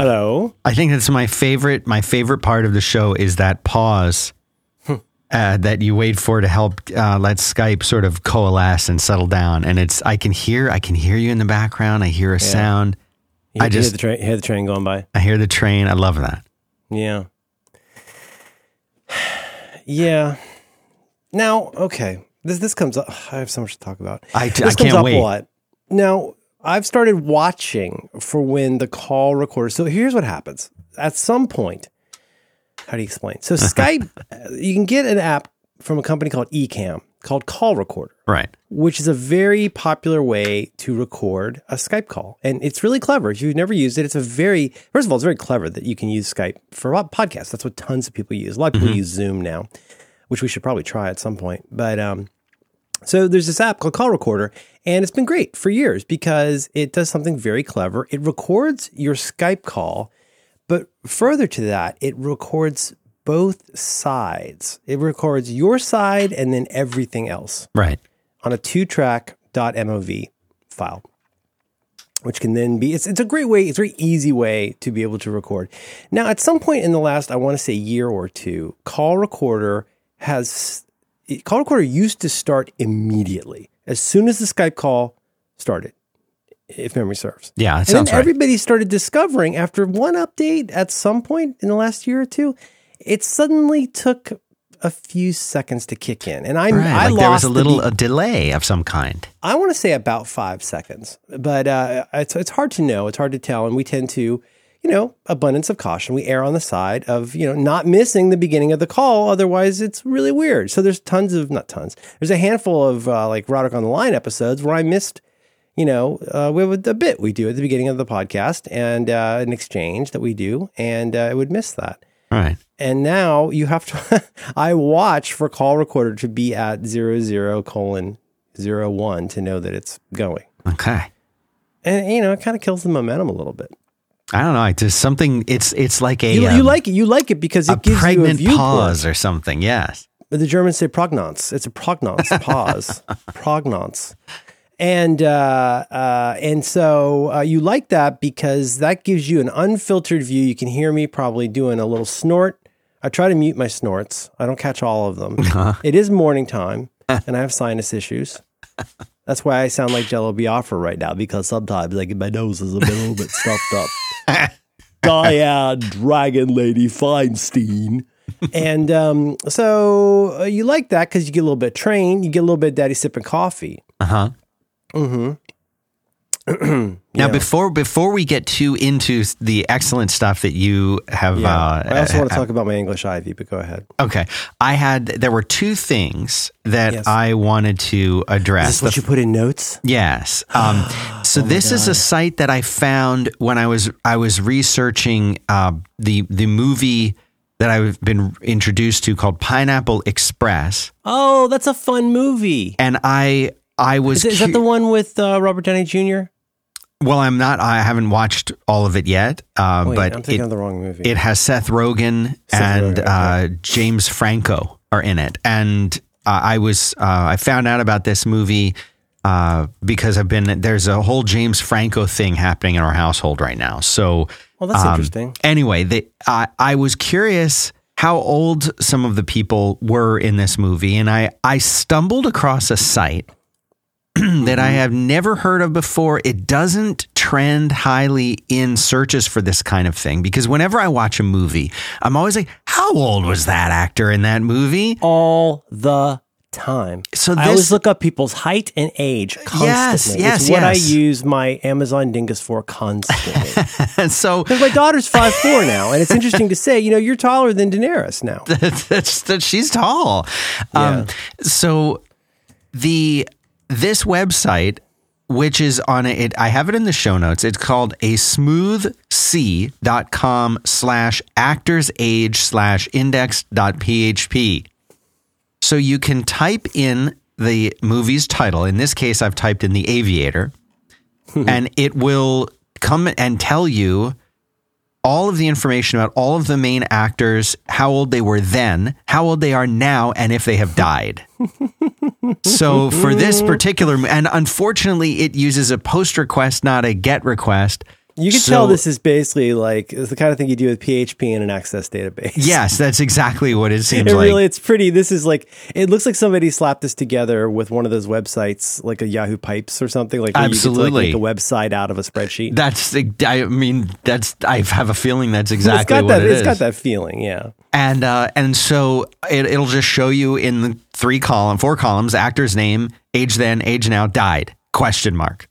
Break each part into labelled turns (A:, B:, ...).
A: Hello.
B: I think that's my favorite. My favorite part of the show is that pause
A: Hmm.
B: uh, that you wait for to help uh, let Skype sort of coalesce and settle down. And it's I can hear I can hear you in the background. I hear a sound.
A: You
B: I
A: hear
B: just-
A: the train, hear the train going by.
B: I hear the train. I love that.
A: Yeah. Yeah. Now, okay. This this comes up. I have so much to talk about.
B: I, I
A: this comes
B: can't
A: up
B: wait.
A: a lot. Now, I've started watching for when the call recorder. So here's what happens. At some point, how do you explain? So Skype, uh, you can get an app from a company called Ecamm called Call Recorder
B: Right.
A: which is a very popular way to record a Skype call. And it's really clever. If you've never used it, it's a very, first of all, it's very clever that you can use Skype for a podcasts. That's what tons of people use. A lot of people use Zoom now, which we should probably try at some point. But um, so there's this app called Call Recorder, and it's been great for years because it does something very clever. It records your Skype call, but further to that, it records both sides. It records your side and then everything else
B: Right.
A: on a two track .mov file, which can then be, it's, it's a great way, it's a very easy way to be able to record. Now, at some point in the last, I want to say year or two, Call Recorder has, Call Recorder used to start immediately as soon as the Skype call started, if memory serves.
B: Yeah,
A: And then
B: right.
A: everybody started discovering after one update at some point in the last year or two, it suddenly took a few seconds to kick in. And I,
B: Right.
A: I
B: like there was
A: lost
B: a little
A: beat.
B: a delay of some kind.
A: I want to say about five seconds, but uh, it's it's hard to know. It's hard to tell, and we tend to, you know, abundance of caution. We err on the side of you know not missing the beginning of the call. Otherwise, it's really weird. So there's tons of not tons. There's a handful of uh, like Roderick on the Line episodes where I missed. You know, uh, we have a bit we do at the beginning of the podcast and uh, an exchange that we do, and uh, I would miss that.
B: Right.
A: And now you have to, I watch for call recorder to be at zero zero colon zero one to know that it's going.
B: Okay.
A: And, you know, it kind of kills the momentum a little bit.
B: I don't know. I just something. It's it's like a
A: You,
B: um,
A: you like it. You like it because it gives
B: pregnant
A: you a
B: pause or something. Yes.
A: The Germans say prognance. It's a prognance pause. prognance. And uh, uh, and so uh, you like that because that gives you an unfiltered view. You can hear me probably doing a little snort. I try to mute my snorts. I don't catch all of them. It is morning time, and I have sinus issues. That's why I sound like Jello Biafra right now because sometimes like my nose is a little bit stuffed up. Diane Dragon Lady Feinstein. and um, so uh, you like that because you get a little bit trained, you get a little bit of daddy sipping coffee.
B: Uh huh.
A: Mm-hmm.
B: Now, before before we get too into the excellent stuff that you have,
A: Yeah.
B: uh,
A: I also want to talk about my English Ivy, but go ahead.
B: Okay, I had there were two things that
A: Yes.
B: I wanted to address.
A: Is this what
B: The
A: you put in notes?
B: Yes. Um, so this is a site that I found when I was I was researching uh, the the movie that I've been introduced to called Pineapple Express,
A: Oh, that's a fun movie.
B: and I I was
A: Is, it- is that
B: cu-
A: the one with uh, Robert Downey Jr.?
B: Well I'm not I haven't watched all of it yet, uh,
A: Wait,
B: but
A: I'm thinking
B: it,
A: of the wrong movie.
B: it has Seth Rogen
A: Seth
B: and
A: Rogen,
B: uh, James Franco are in it, and uh, I was uh, I found out about this movie uh, because I've been there's a whole James Franco thing happening in our household right now. So
A: well, that's
B: um,
A: interesting.
B: Anyway, they, I I was curious how old some of the people were in this movie, and I I stumbled across a site that I have never heard of before. It doesn't trend highly in searches for this kind of thing because whenever I watch a movie, I'm always like, how old was that actor in that movie?
A: All the time.
B: So
A: I always look up people's height and age constantly.
B: Yes, yes,
A: it's what I use my Amazon Dingus for constantly.
B: And so
A: Because my daughter's five four now, and it's interesting to say, you know, you're taller than Daenerys now.
B: that's that she's tall. Um, so the this website, which is on it, I have it in the show notes. It's called a smoothc.com slash actors age slash index dot php. So you can type in the movie's title. In this case, I've typed in The Aviator, and it will come and tell you all of the information about all of the main actors, how old they were then, how old they are now, and if they have died. so for this particular, and unfortunately, it uses a post request, not a get request.
A: You can
B: So-
A: tell this is basically like it's the kind of thing you do with PHP in an Access database.
B: Yes, that's exactly what it seems
A: It
B: like.
A: really, it's pretty. This is like, it looks like somebody slapped this together with one of those websites, like a Yahoo Pipes or something. Like, where you to,
B: Absolutely.
A: like, make a website out of a spreadsheet.
B: that's I mean that's I have a feeling that's
A: it's
B: exactly
A: got
B: what
A: that.
B: it
A: It's
B: is.
A: got that feeling. Yeah.
B: And uh, and so it, it'll just show you in the three column, four columns, actor's name, age then, age now, died question mark.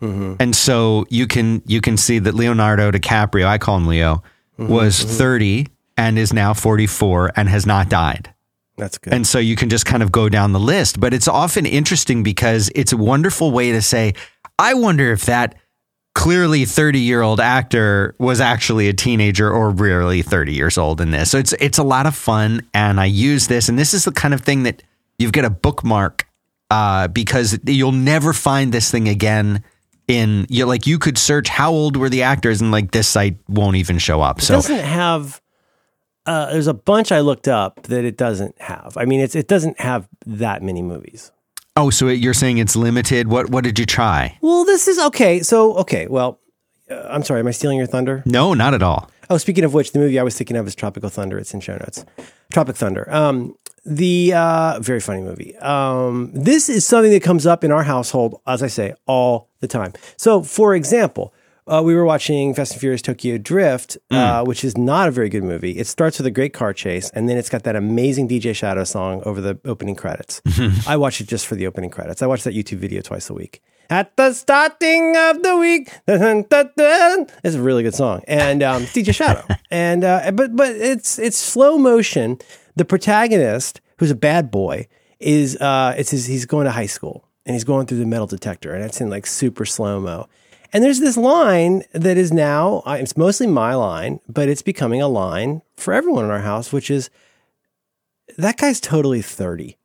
A: Mm-hmm.
B: And so you can you can see that Leonardo DiCaprio, I call him Leo,
A: Mm-hmm.
B: was 30 and is now 44 and has not died.
A: That's good.
B: And so you can just kind of go down the list. But it's often interesting because it's a wonderful way to say, I wonder if that clearly 30 year old actor was actually a teenager or really 30 years old in this. So it's it's a lot of fun. And I use this, and this is the kind of thing that you've got a bookmark uh, because you'll never find this thing again. In you like you could search how old were the actors and like this site won't even show up.
A: it
B: So
A: doesn't have, uh, there's a bunch I looked up that it doesn't have. I mean, it's, it doesn't have that many movies.
B: oh, so you're saying it's limited? What what did you try?
A: Well, this is okay. So, okay. Well, uh, I'm sorry. Am I stealing your thunder?
B: No, not at all.
A: Oh, speaking of which, the movie I was thinking of is Tropical Thunder. It's in show notes. Tropic Thunder. Um, the uh, very funny movie. Um, this is something that comes up in our household, as I say, all the time. So, for example, uh, we were watching Fast and Furious Tokyo Drift, uh, which is not a very good movie. It starts with a great car chase, and then it's got that amazing DJ Shadow song over the opening credits. I watch it just for the opening credits. I watch that YouTube video twice a week. At the starting of the week, dun, dun, dun. it's a really good song, and um, it's DJ Shadow, and uh, but but it's it's slow motion. The protagonist, who's a bad boy, is uh, it's his, he's going to high school and he's going through the metal detector, and it's in like super slow mo. And there's this line that is now uh, it's mostly my line, but it's becoming a line for everyone in our house, which is that guy's totally thirty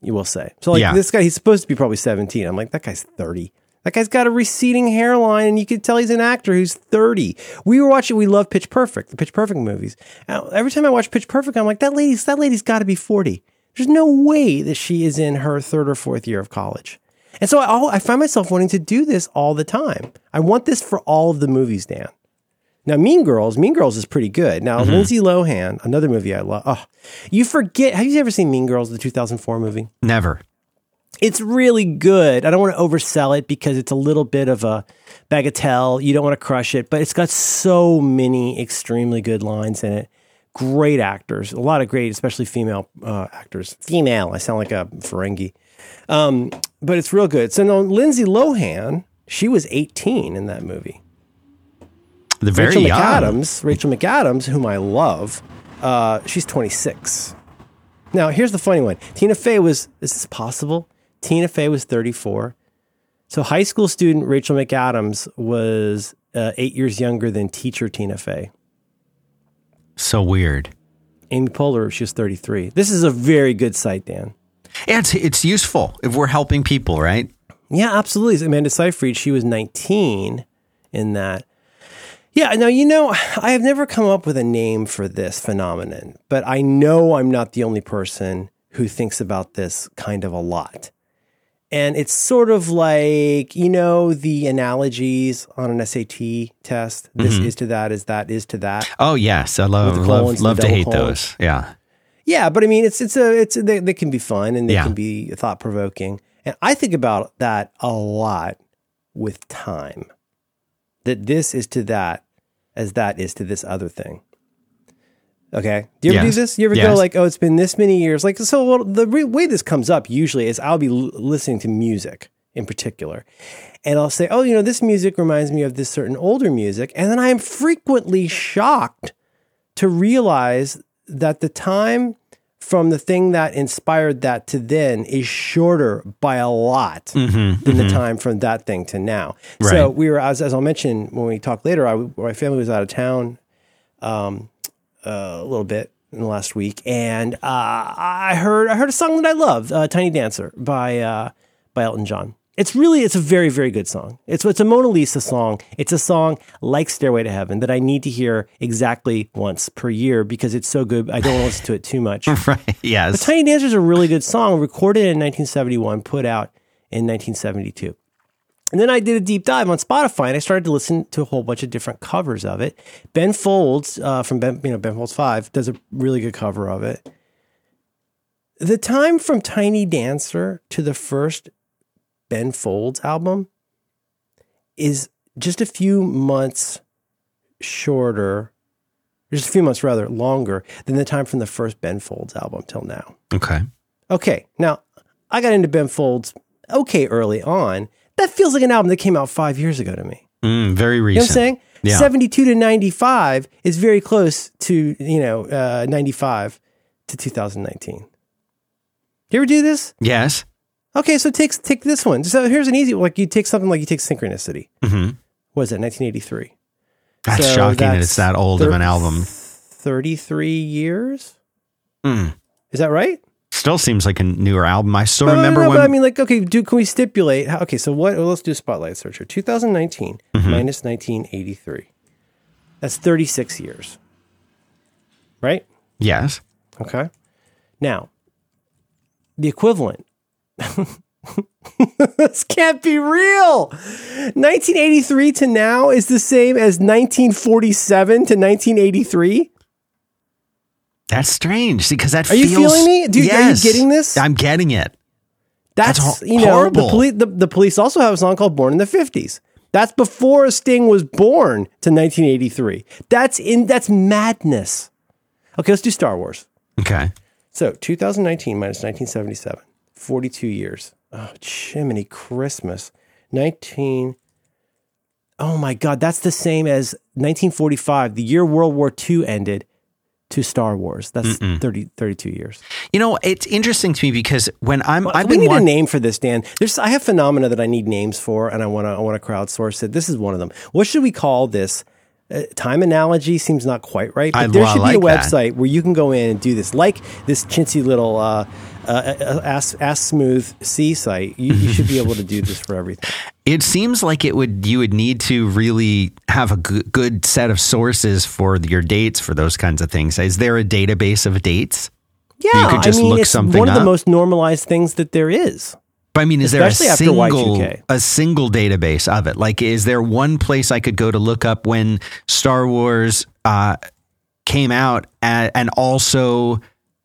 A: you will say. So like
B: Yeah.
A: this guy, he's supposed to be probably 17. I'm like, that guy's 30. That guy's got a receding hairline, and you can tell he's an actor who's 30. We were watching, we love Pitch Perfect, the Pitch Perfect movies. Now, every time I watch Pitch Perfect, I'm like, that lady's that lady's got to be 40. There's no way that she is in her third or fourth year of college. And so I, I find myself wanting to do this all the time. I want this for all of the movies, Dan. Now, Mean Girls, Mean Girls is pretty good. Now, mm-hmm. Lindsay Lohan, another movie I love. Oh, you forget. Have you ever seen Mean Girls, the 2004 movie?
B: Never.
A: It's really good. I don't want to oversell it because it's a little bit of a bagatelle. You don't want to crush it, but it's got so many extremely good lines in it. Great actors, a lot of great, especially female uh, actors. Female, I sound like a Ferengi. Um, but it's real good. So, no, Lindsay Lohan, she was 18 in that movie.
B: The very
A: Rachel
B: young.
A: McAdams, Rachel McAdams, whom I love, uh, she's 26. Now, here's the funny one. Tina Fey was, is this possible? Tina Fey was 34. So, high school student Rachel McAdams was uh, eight years younger than teacher Tina Fey.
B: So weird.
A: Amy Poehler, she was 33. This is a very good site, Dan.
B: Yeah, it's it's useful if we're helping people, right?
A: Yeah, absolutely. Amanda Seyfried, she was 19 in that. Yeah, now, you know, I have never come up with a name for this phenomenon, but I know I'm not the only person who thinks about this kind of a lot. And it's sort of like, you know, the analogies on an SAT test. This mm-hmm. is to that, is that, is to that.
B: Oh yes, I love love, love to hate
A: colons.
B: those. Yeah.
A: Yeah, but I mean, it's it's a it's they, they can be fun and they
B: Yeah.
A: can be thought provoking, and I think about that a lot with time. That this is to that, as that is to this other thing. Okay, do you ever
B: Yes.
A: do this? You ever go like, oh, it's been this many years? Like, so well, the re- way this comes up usually is I'll be l- listening to music in particular, and I'll say, oh, you know, this music reminds me of this certain older music, and then I am frequently shocked to realize that the time from the thing that inspired that to then is shorter by a lot than the time from that thing to now. So
B: Mm-hmm,
A: we were, as, as I'll mention when we talk later, I, my family was out of town um, uh, a little bit in the last week, and uh, I heard I heard a song that I love, uh, "Tiny Dancer" by uh, by Elton John. It's really it's a very very good song. It's it's a Mona Lisa song. It's a song like Stairway to Heaven that I need to hear exactly once per year because it's so good. I don't want to listen to it too much.
B: Right. Yes.
A: Tiny Dancer is a really good song, recorded in 1971, put out in 1972. And then I did a deep dive on Spotify and I started to listen to a whole bunch of different covers of it. Ben Folds uh, from Ben, you know, Ben Folds 5 does a really good cover of it. The time from Tiny Dancer to the first Ben Folds album is just a few months shorter, just a few months rather longer than the time from the first Ben Folds album till now.
B: Okay.
A: Okay, now I got into Ben Folds okay early on. That feels like an album that came out five years ago to me.
B: Mm, very
A: You know
B: recent.
A: what I'm saying?
B: Yeah.
A: 72 to 95 is very close to, you know, uh, 95 to 2019. You ever do this?
B: Yes.
A: Okay, so take take this one. So here's an easy like you take something like you take Synchronicity.
B: hmm
A: What is it? 1983.
B: That's
A: So
B: shocking that it's that old of an album.
A: 33 years?
B: Mm.
A: Is that right?
B: Still seems like a newer album. I still
A: No, no,
B: remember
A: no,
B: when.
A: but I mean, like, okay, do can we stipulate? How, okay, so what? Well, let's do a spotlight search here. 2019
B: Mm-hmm.
A: minus 1983. That's 36 years, right?
B: yes.
A: Okay. Now, the equivalent. this can't be real. 1983 to now is the same as 1947 to 1983.
B: That's strange. Because that
A: Are you feeling me? Do Dude, are you
B: Yes.
A: getting this?
B: I'm getting it.
A: That's,
B: That's hor-
A: you know
B: horrible.
A: the police. The, the police also have a song called "Born in the '50s." That's before Sting was born to 1983. That's in that's madness. Okay, let's do Star Wars.
B: Okay.
A: So 2019 minus 1977, 42 years. Oh, Jiminy Christmas. 19. Oh my God, that's the same as 1945, the year World War II ended, to Star Wars. That's 30, 32 years.
B: You know, it's interesting to me because when I'm, I've
A: we
B: been
A: need a name for this, Dan. There's, I have phenomena that I need names for, and I want to, I want to crowdsource it. This is one of them. What should we call this? Uh, time analogy seems not quite right, but
B: I-
A: there
B: well,
A: should
B: like
A: be a
B: that.
A: website where you can go in and do this, like this chintzy little uh, uh, uh, ass, ass smooth C site. You, you should be able to do this for everything.
B: It seems like it would you would need to really have a good, good set of sources for your dates for those kinds of things. Is there a database of dates?
A: Yeah, you
B: could just
A: I mean,
B: look
A: it's
B: something
A: one of the most normalized things that there is.
B: But I mean, is there a single
A: Y2K.
B: a single database of it? Like, is there one place I could go to look up when Star Wars uh, came out, and, and also,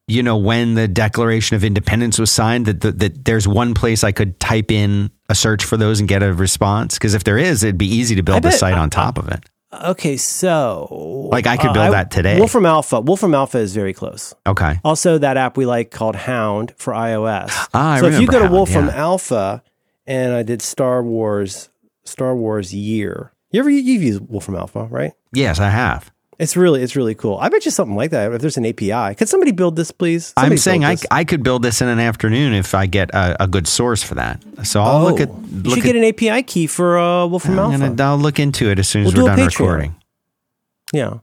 B: you know, when the Declaration of Independence was signed? That, that that there's one place I could type in a search for those and get a response? Because if there is, it'd be easy to build a site on top of it.
A: Okay, so
B: Like, I could
A: uh,
B: build that today.
A: Wolfram Alpha. Wolfram Alpha is very close.
B: Okay.
A: Also, that app we like called Hound for iOS.
B: Ah, I
A: so if you go to
B: Hound,
A: Wolfram
B: yeah.
A: Alpha, and I did Star Wars, Star Wars year. You ever you've used Wolfram Alpha, right?
B: Yes, I have.
A: It's really it's really cool. I bet you something like that. If there's an API, could somebody build this, please?
B: I'm saying I,
A: this.
B: I could build this in an afternoon if I get a, a good source for that. So I'll look at
A: Oh, you should
B: at
A: get an API key for uh, Wolfram
B: I'm
A: Alpha.
B: gonna, I'll look into it as soon as
A: We'll
B: we're
A: do
B: done
A: Patreon.
B: recording.
A: yeah.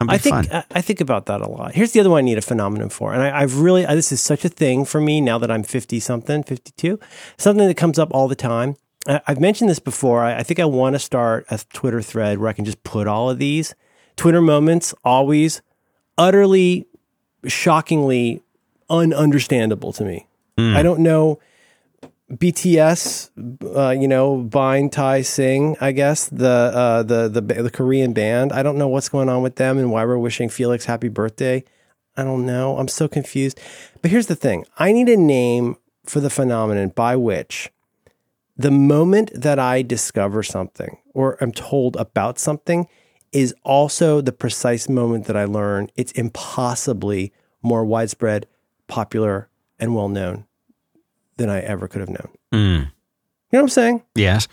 A: I think. I, I think about that a lot. Here's the other one I need a phenomenon for, and I, I've really I, this is such a thing for me now that I'm fifty something, fifty two, something that comes up all the time. I, I've mentioned this before. I, I think I want to start a Twitter thread where I can just put all of these Twitter moments, always utterly, shockingly ununderstandable to me. I don't know. BTS, uh, you know, Bind Tai Sing, I guess the uh, the the the Korean band. I don't know what's going on with them and why we're wishing Felix happy birthday. I don't know. I'm so confused. But here's the thing: I need a name for the phenomenon by which the moment that I discover something or I'm told about something is also the precise moment that I learn it's impossibly more widespread, popular, and well known than I ever could have known.
B: Mm.
A: You know what I'm saying?
B: Yes.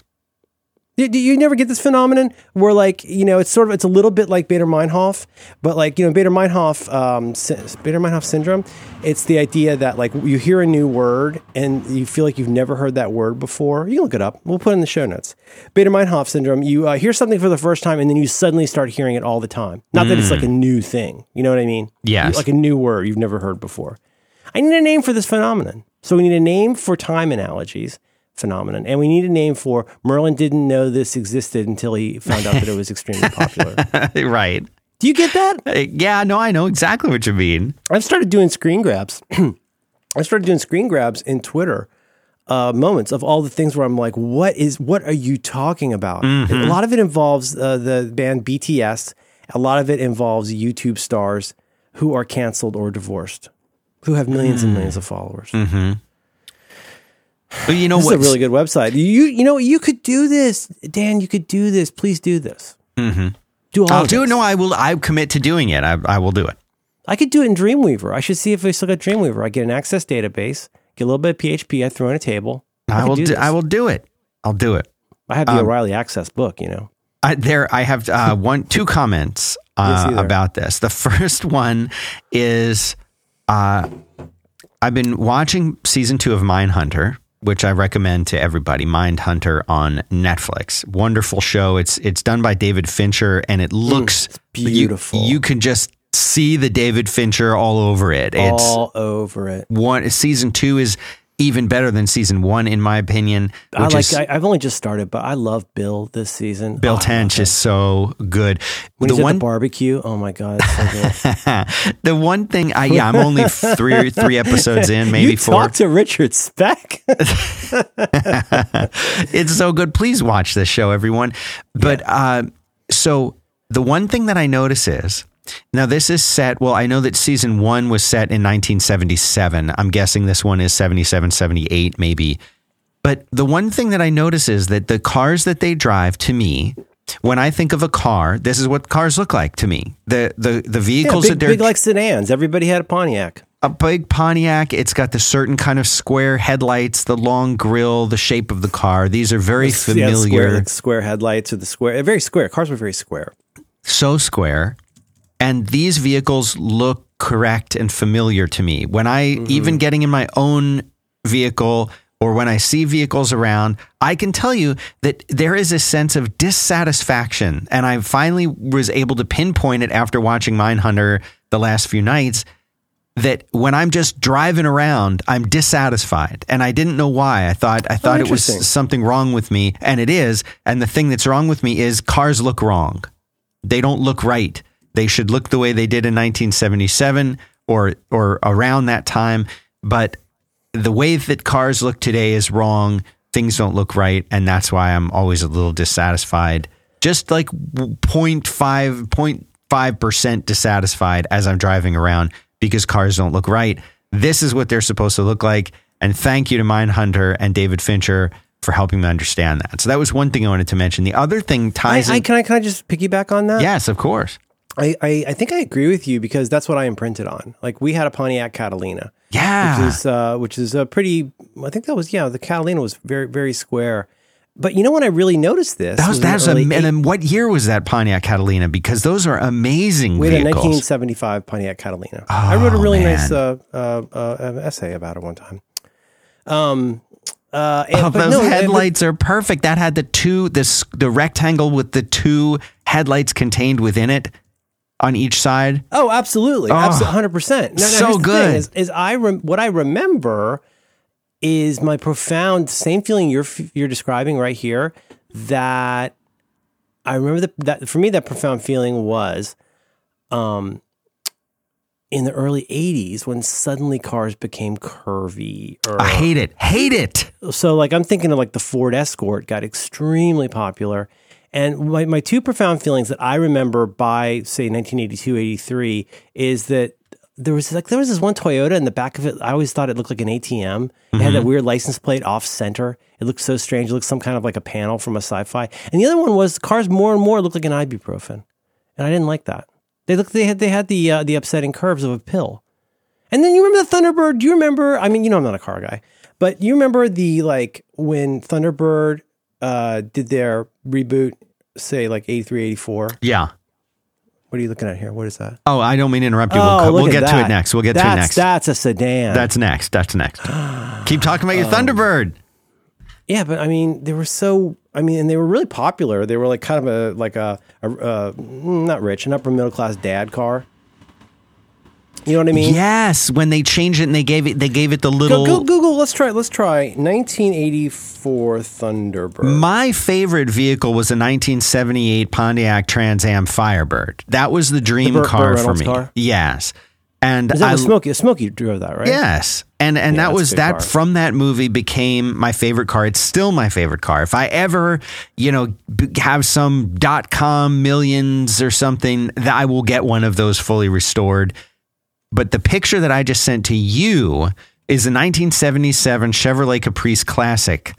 A: Do, you never get this phenomenon where, like, you know, it's sort of it's a little bit like Baader Meinhof, but like you know, Baader Meinhof, um, Baader Meinhof syndrome. It's the idea that like you hear a new word and you feel like you've never heard that word before. You can look it up. We'll put it in the show notes. Baader Meinhof syndrome. You uh, hear something for the first time and then you suddenly start hearing it all the time. Not that it's like a new thing. You know what I mean?
B: Yes.
A: Like a new word you've never heard before. I need a name for this phenomenon. So we need a name for time analogies phenomenon, and we need a name for Merlin didn't know this existed until he found out that it was extremely popular.
B: right.
A: Do you get that?
B: Uh, Yeah. No, I know exactly what you mean.
A: I've started doing screen grabs. I started doing screen grabs in Twitter uh, moments of all the things where I'm like, what is, what are you talking about?
B: Mm-hmm.
A: A lot of it involves uh, the band BTS. A lot of it involves YouTube stars who are canceled or divorced, who have millions and millions of followers.
B: But you know
A: This is
B: what?
A: a really good website. You, you know, you could do this, Dan. You could do this. Please do this. Mm-hmm. Do all
B: I'll
A: of
B: do it. No, I will. I commit to doing it. I, I will do it.
A: I could do it in Dreamweaver. I should see if I still got Dreamweaver. I get an access database, get a little bit of PHP. I throw in a table.
B: I,
A: could
B: will.
A: do
B: Do. I will do it. I'll do it.
A: I have the O'Reilly Access book. You know.
B: I, there, I have uh, one, two comments uh,
A: there.
B: about this. The first one is, uh, I've been watching season two of Mindhunter, which I recommend to everybody. Mind Hunter on Netflix, wonderful show. It's it's done by David Fincher, and it looks
A: Mm, beautiful.
B: You, you can just see the David Fincher all over it. It's
A: all over it.
B: one. Season two is even better than season one, in my opinion.
A: I like.
B: Is,
A: I, I've only just started, but I love Bill this season.
B: Bill
A: Oh,
B: Tench is so good.
A: when
B: the
A: he's
B: one
A: at the barbecue. Oh my god, it's so good.
B: the one thing I yeah, I'm only three three episodes in, maybe
A: you
B: four.
A: talked to Richard Speck.
B: it's so good. Please watch this show, everyone. But uh, so the one thing that I notice is now this is set. Well, I know that season one was set in 1977. I'm guessing this one is 77, 78, maybe. But the one thing that I notice is that the cars that they drive to me. When I think of a car, this is what cars look like to me. The the the
A: yeah,
B: vehicles
A: big,
B: that they're
A: big like sedans. Everybody had a Pontiac.
B: a big Pontiac. It's got the certain kind of square headlights, the long grill, the shape of the car. These are very
A: Yeah,
B: familiar,
A: square, like square headlights or the square. Very square. Cars were very square.
B: so square. And these vehicles look correct and familiar to me. When I,
A: Mm-hmm.
B: even getting in my own vehicle or when I see vehicles around, I can tell you that there is a sense of dissatisfaction. And I finally was able to pinpoint it after watching Mindhunter the last few nights that when I'm just driving around, I'm dissatisfied, and I didn't know why. I thought I thought it was
A: Oh,
B: something wrong with me, and it is. And the thing that's wrong with me is cars look wrong. They don't look right. They should look the way they did in 1977 or or around that time. But the way that cars look today is wrong. Things don't look right, and that's why I'm always a little dissatisfied. Just like 0.5, 0.5 percent dissatisfied as I'm driving around because cars don't look right. This is what they're supposed to look like. And thank you to Mindhunter and David Fincher for helping me understand that. So that was one thing I wanted to mention. The other thing
A: I,
B: ties
A: I
B: in.
A: can I can I just piggyback on that?
B: yes, of course.
A: I, I I think I agree with you because that's what I imprinted on. Like we had a Pontiac Catalina,
B: Yeah.
A: which is uh, which is a pretty. I think that was yeah. The Catalina was very very square. But you know when I really noticed this?
B: That was, was am- and then what year was that Pontiac Catalina? Because those are amazing
A: we had a 1975 Pontiac Catalina. I wrote a
B: Oh,
A: really
B: man.
A: nice uh, uh, uh, essay about it one time. Um, uh, and,
B: Oh, those
A: no,
B: headlights are perfect. That had the two this the rectangle with the two headlights contained within it on each side.
A: Oh, absolutely, absolutely, hundred percent.
B: so good.
A: Is, is I rem- what I remember is my profound same feeling you're you're describing right here. That I remember that that for me that profound feeling was, um, in the early '80s when suddenly cars became curvy. Or,
B: I hate it. Hate it.
A: so like I'm thinking of like the Ford Escort got extremely popular. And my, my two profound feelings that I remember by say 1982, 83 is that there was like there was this one Toyota in the back of it. I always thought it looked like an ATM. It had that weird license plate off center. It looked so strange. It looked some kind of like a panel from a sci-fi. And the other one was cars more and more looked like an ibuprofen. And I didn't like that. They looked they had they had the uh, the upsetting curves of a pill. And then you remember the Thunderbird? Do you remember? I mean, you know, I'm not a car guy, but you remember the like when Thunderbird uh, did their reboot, say like 83, 84.
B: Yeah.
A: What are you looking at here? What is that?
B: Oh, I don't mean to interrupt you.
A: Oh,
B: we'll, we'll get to it next. We'll get
A: that's,
B: to it next.
A: That's a sedan.
B: That's next. That's next. Keep talking about your Thunderbird.
A: yeah, but I mean, they were so. I mean, and they were really popular. They were like kind of a like a, a uh, not rich, an upper middle class dad car. You know what I mean?
B: Yes, when they changed it and they gave it they gave it the little
A: go Google. Let's try. Let's try 1984 Thunderbird.
B: My favorite vehicle was a 1978 Pontiac Trans Am Firebird. That was the dream
A: The Burt-
B: car
A: Burt
B: for me.
A: car?
B: Yes. And
A: Is that
B: I,
A: was Smokey? Smokey drove that, right?
B: Yes. And and
A: Yeah,
B: that was that
A: car.
B: from that movie became my favorite car. It's still my favorite car. If I ever, you know, have some dot com millions or something, that I will get one of those fully restored. But the picture that I just sent to you is a 1977 Chevrolet Caprice Classic.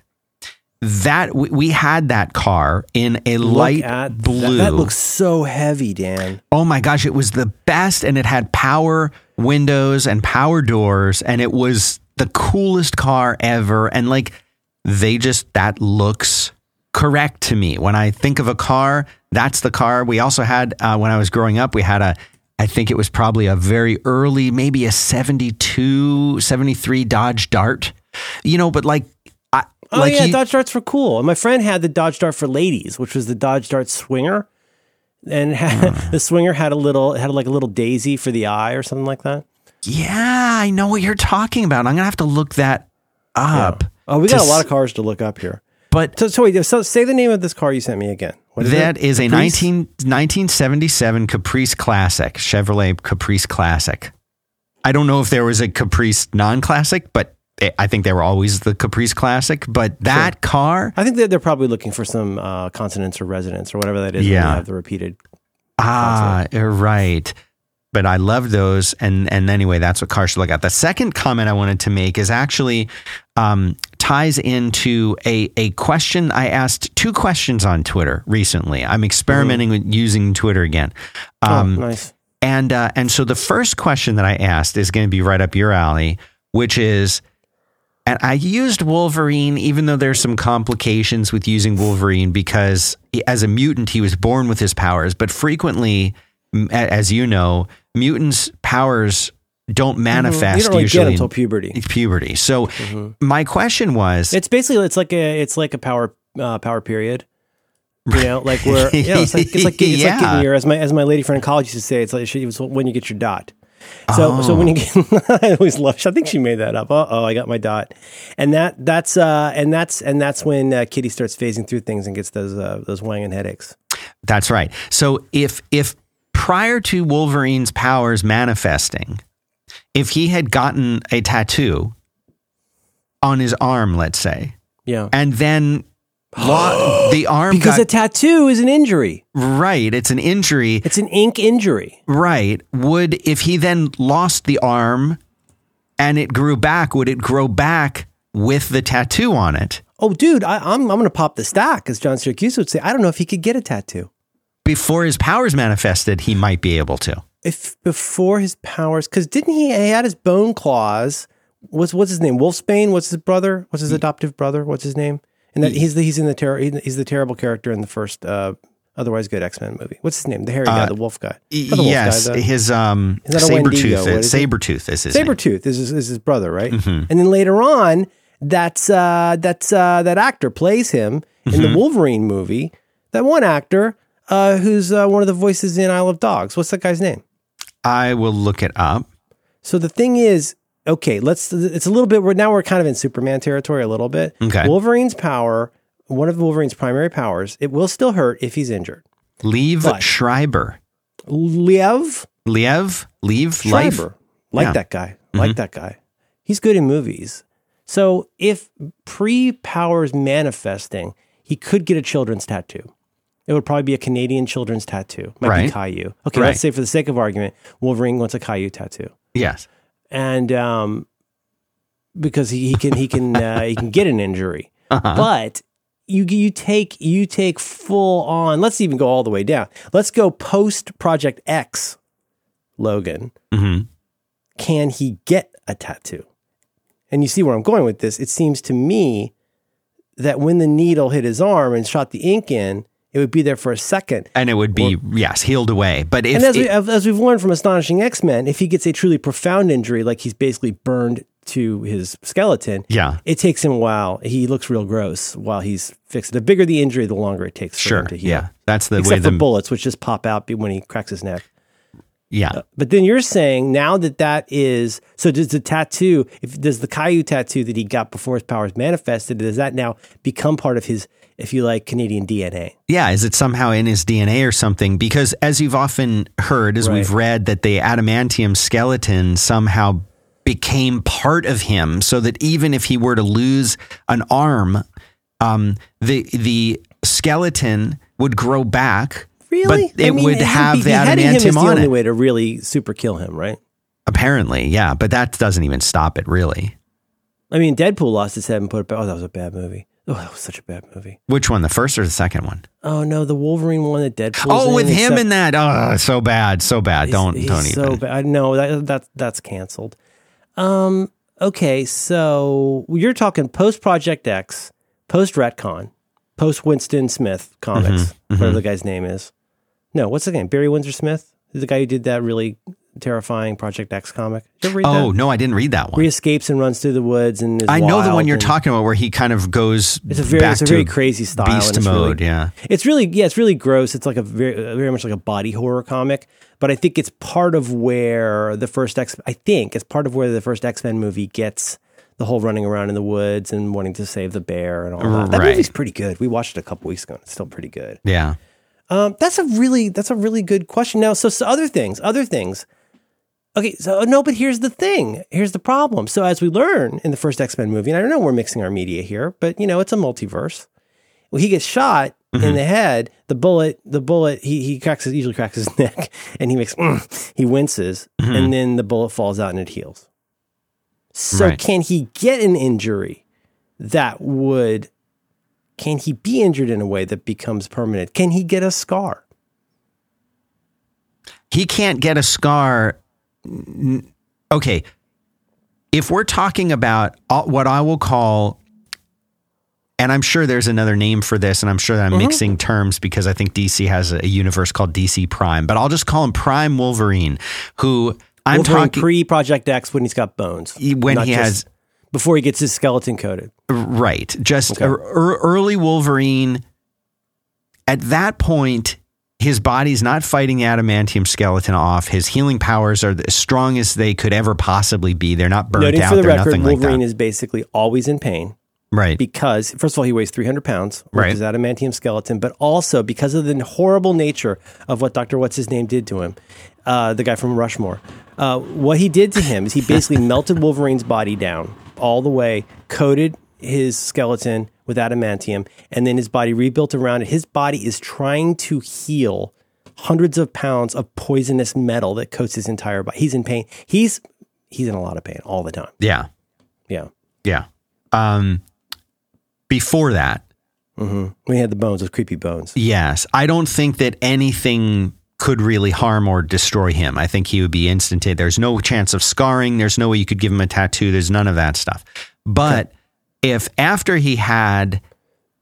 B: That we, had that car in a
A: Look
B: light blue.
A: That, that looks so heavy, Dan.
B: Oh my gosh, it was the best and it had power windows and power doors and it was the coolest car ever and like they just that looks correct to me. When I think of a car, that's the car. We also had uh, when I was growing up, we had a I think it was probably a very early maybe a 72 73 Dodge Dart. You know, but like I
A: Oh
B: like
A: yeah,
B: you-
A: Dodge Darts were cool. And my friend had the Dodge Dart for ladies, which was the Dodge Dart Swinger, and had,
B: Hmm.
A: the Swinger had a little had like a little daisy for the eye or something like that.
B: Yeah, I know what you're talking about. I'm going to have to look that up.
A: Oh, we got a lot of cars to look up here.
B: But
A: So, so wait, so say the name of this car you sent me again. What is
B: That
A: it?
B: is a
A: Caprice?
B: 19, 1977 Caprice Classic, Chevrolet Caprice Classic. I don't know if there was a Caprice non classic, but I think they were always the Caprice Classic. But that car,
A: I think that they're probably looking for some uh, consonants or resonance or whatever that is.
B: Yeah.
A: the repeated.
B: ah, you're right. But I love those. And, and anyway, that's what cars should look at. The second comment I wanted to make is actually um, ties into a, a question I asked two questions on Twitter recently. I'm experimenting with using Twitter again. Um,
A: oh, nice.
B: And uh, and so the first question that I asked is going to be right up your alley, which is, and I used Wolverine, even though there's some complications with using Wolverine because he- as a mutant he was born with his powers, but frequently, as you know, mutants' powers don't manifest
A: don't really
B: usually
A: get until puberty.
B: puberty. So my question was,
A: It's basically it's like a it's like a power uh, power period. You know, like where you know, it's like it's like it's like getting your as my as my lady friend in college used to say, it's like she was when you get your dot. So so when you get I always love I think she made that up. Uh oh, I got my dot. And that that's uh and that's and that's when uh, Kitty starts phasing through things and gets those uh, those wanging headaches.
B: That's right. So if if prior to Wolverine's powers manifesting, if he had gotten a tattoo on his arm, let's say,
A: Yeah.
B: and then the arm
A: Because
B: got
A: a tattoo is an injury.
B: right, it's an injury,
A: It's an ink injury.
B: right? Would if he then lost the arm and it grew back, would it grow back with the tattoo on it?
A: Oh, dude, I, I'm I'm gonna pop the stack, as John Siracusa would say. I don't know if he could get a tattoo.
B: Before his powers manifested, he might be able to.
A: If before his powers, because didn't he? He had his bone claws. What's what's his name? Wolfsbane. What's his brother? What's his adoptive brother? What's his name? And that he's the he's in the terror. He's the terrible character in the first uh, otherwise good X Men movie. What's his name? The hairy guy, the wolf guy. The wolf
B: yes,
A: guy, the-
B: his um
A: Is that a
B: Saber Tooth.
A: What is it?
B: Saber tooth is his.
A: Sabretooth is his, is his brother, right?
B: Mm-hmm.
A: And then later on, that's uh, that's uh, that actor plays him in
B: Mm-hmm.
A: the Wolverine movie. That one actor uh, who's uh, one of the voices in Isle of Dogs. What's that guy's name?
B: I will look it up.
A: So the thing is, okay, let's. It's a little bit. We're now we're kind of in Superman territory a little bit.
B: Okay.
A: Wolverine's power, one of Wolverine's primary powers, it will still hurt if he's injured.
B: Leave
A: But-
B: Schreiber.
A: Liev
B: Liev? Leave? Life?
A: Schreiber, like
B: Yeah. Mm-hmm.
A: that guy, like that guy. He's good in movies. So if pre powers manifesting, he could get a children's tattoo. It would probably be a Canadian children's tattoo. Might
B: Right.
A: be Caillou. Okay,
B: Right.
A: let's say for the sake of argument, Wolverine wants a Caillou tattoo.
B: Yes.
A: and um, because he, he can he can uh, he can get an injury,
B: Uh-huh.
A: but you you take you take full on. Let's even go all the way down. Let's go post Project X, Logan.
B: hmm
A: Can he get a tattoo? And you see where I'm going with this. It seems to me that when the needle hit his arm and shot the ink in, it would be there for a second.
B: And it would be, yes, healed away. But if
A: And as, we, as we've learned from Astonishing X Men, if he gets a truly profound injury, like he's basically burned to his skeleton,
B: yeah,
A: it takes him a while. He looks real gross while he's fixed. The bigger the injury, the longer it takes for
B: sure.
A: him to heal.
B: Yeah. That's the way
A: Except for
B: the
A: bullets, which just pop out when he cracks his neck.
B: Yeah.
A: Uh, but then you're saying now that that is so does the tattoo if does the Caillou tattoo that he got before his powers manifested does that now become part of his if you like Canadian DNA?
B: Yeah, is it somehow in his DNA or something? Because as you've often heard, as
A: Right.
B: we've read, that the adamantium skeleton somehow became part of him, so that even if he were to lose an arm, um, the the skeleton would grow back.
A: Really?
B: But it would
A: him
B: have the
A: beheading him is
B: adamantium
A: the
B: on
A: only
B: it.
A: way to really super kill him, right?
B: Apparently, yeah, but that doesn't even stop it, really.
A: I mean, Deadpool lost his head and put it back. Oh, that was a bad movie. Oh, that was such a bad movie.
B: Which one, the first or the second one?
A: Oh no, the Wolverine one that Deadpool.
B: oh, with him in that. Oh, so bad, so bad. Don't
A: he's
B: don't
A: so
B: even.
A: bad. No, that that that's canceled. Um. Okay, so you're talking post Project X, post retcon, post Winston Smith comics,
B: Mm-hmm,
A: whatever the guy's name is. No, what's the name? Barry Windsor Smith, He's the guy who did that really terrifying Project X comic. Did you read
B: Oh
A: that?
B: no, I didn't read that one.
A: Where he escapes and runs through the woods and is
B: I know the one you're talking about, where he kind of goes.
A: It's a very,
B: back
A: it's a
B: to
A: very crazy style.
B: beast
A: it's really-
B: mode. yeah,
A: It's really, yeah, it's really gross. It's like a very, very much like a body horror comic. But I think it's part of where the first X, I think it's part of where the first X Men movie gets the whole running around in the woods and wanting to save the bear and all that. That
B: Right.
A: movie's pretty good. We watched it a couple weeks ago. and It's still pretty good.
B: yeah.
A: Um, that's a really, that's a really good question. Now, so, so other things, other things. Okay, so no, but here's the thing. Here's the problem. So as we learn in the first X Men movie, and I don't know we're mixing our media here, but you know it's a multiverse. Well, he gets shot in the head. The bullet, the bullet, he he cracks his, usually cracks his neck, and he makes mm, he winces, and then the bullet falls out and it heals. So
B: Right.
A: can he get an injury that would? Can he be injured in a way that becomes permanent? Can he get a scar?
B: He can't get a scar. Okay, if we're talking about uh, what I will call, and I'm sure there's another name for this, and I'm sure that I'm mixing terms because I think DC has a universe called DC Prime, but I'll just call him Prime Wolverine, who I'm
A: Wolverine
B: talking
A: pre Project X when he's got bones.
B: When he has-
A: before he gets his skeleton coated.
B: Right. Just er- er- early Wolverine. At that point, his body's not fighting adamantium skeleton off. His healing powers are as strong as they could ever possibly be. They're not burnt
A: Noting
B: out.
A: for the
B: They're
A: record,
B: nothing like that.
A: Wolverine is basically always in pain
B: right.
A: because, first of all, he weighs 300 pounds with
B: Right.
A: his adamantium skeleton, but also because of the horrible nature of what Dr. What's His Name did to him, uh, the guy from Rushmore. Uh, what he did to him is he basically melted Wolverine's body down all the way, coated his skeleton with adamantium, and then his body rebuilt around it. His body is trying to heal hundreds of pounds of poisonous metal that coats his entire body. He's in pain. He's he's in a lot of pain all the time.
B: yeah.
A: Yeah.
B: Yeah. Um, before that,
A: When he had the bones, those creepy bones.
B: yes, I don't think that anything could really harm or destroy him. I think he would be instantaneous. There's no chance of scarring. There's no way you could give him a tattoo. There's none of that stuff. But if after he had,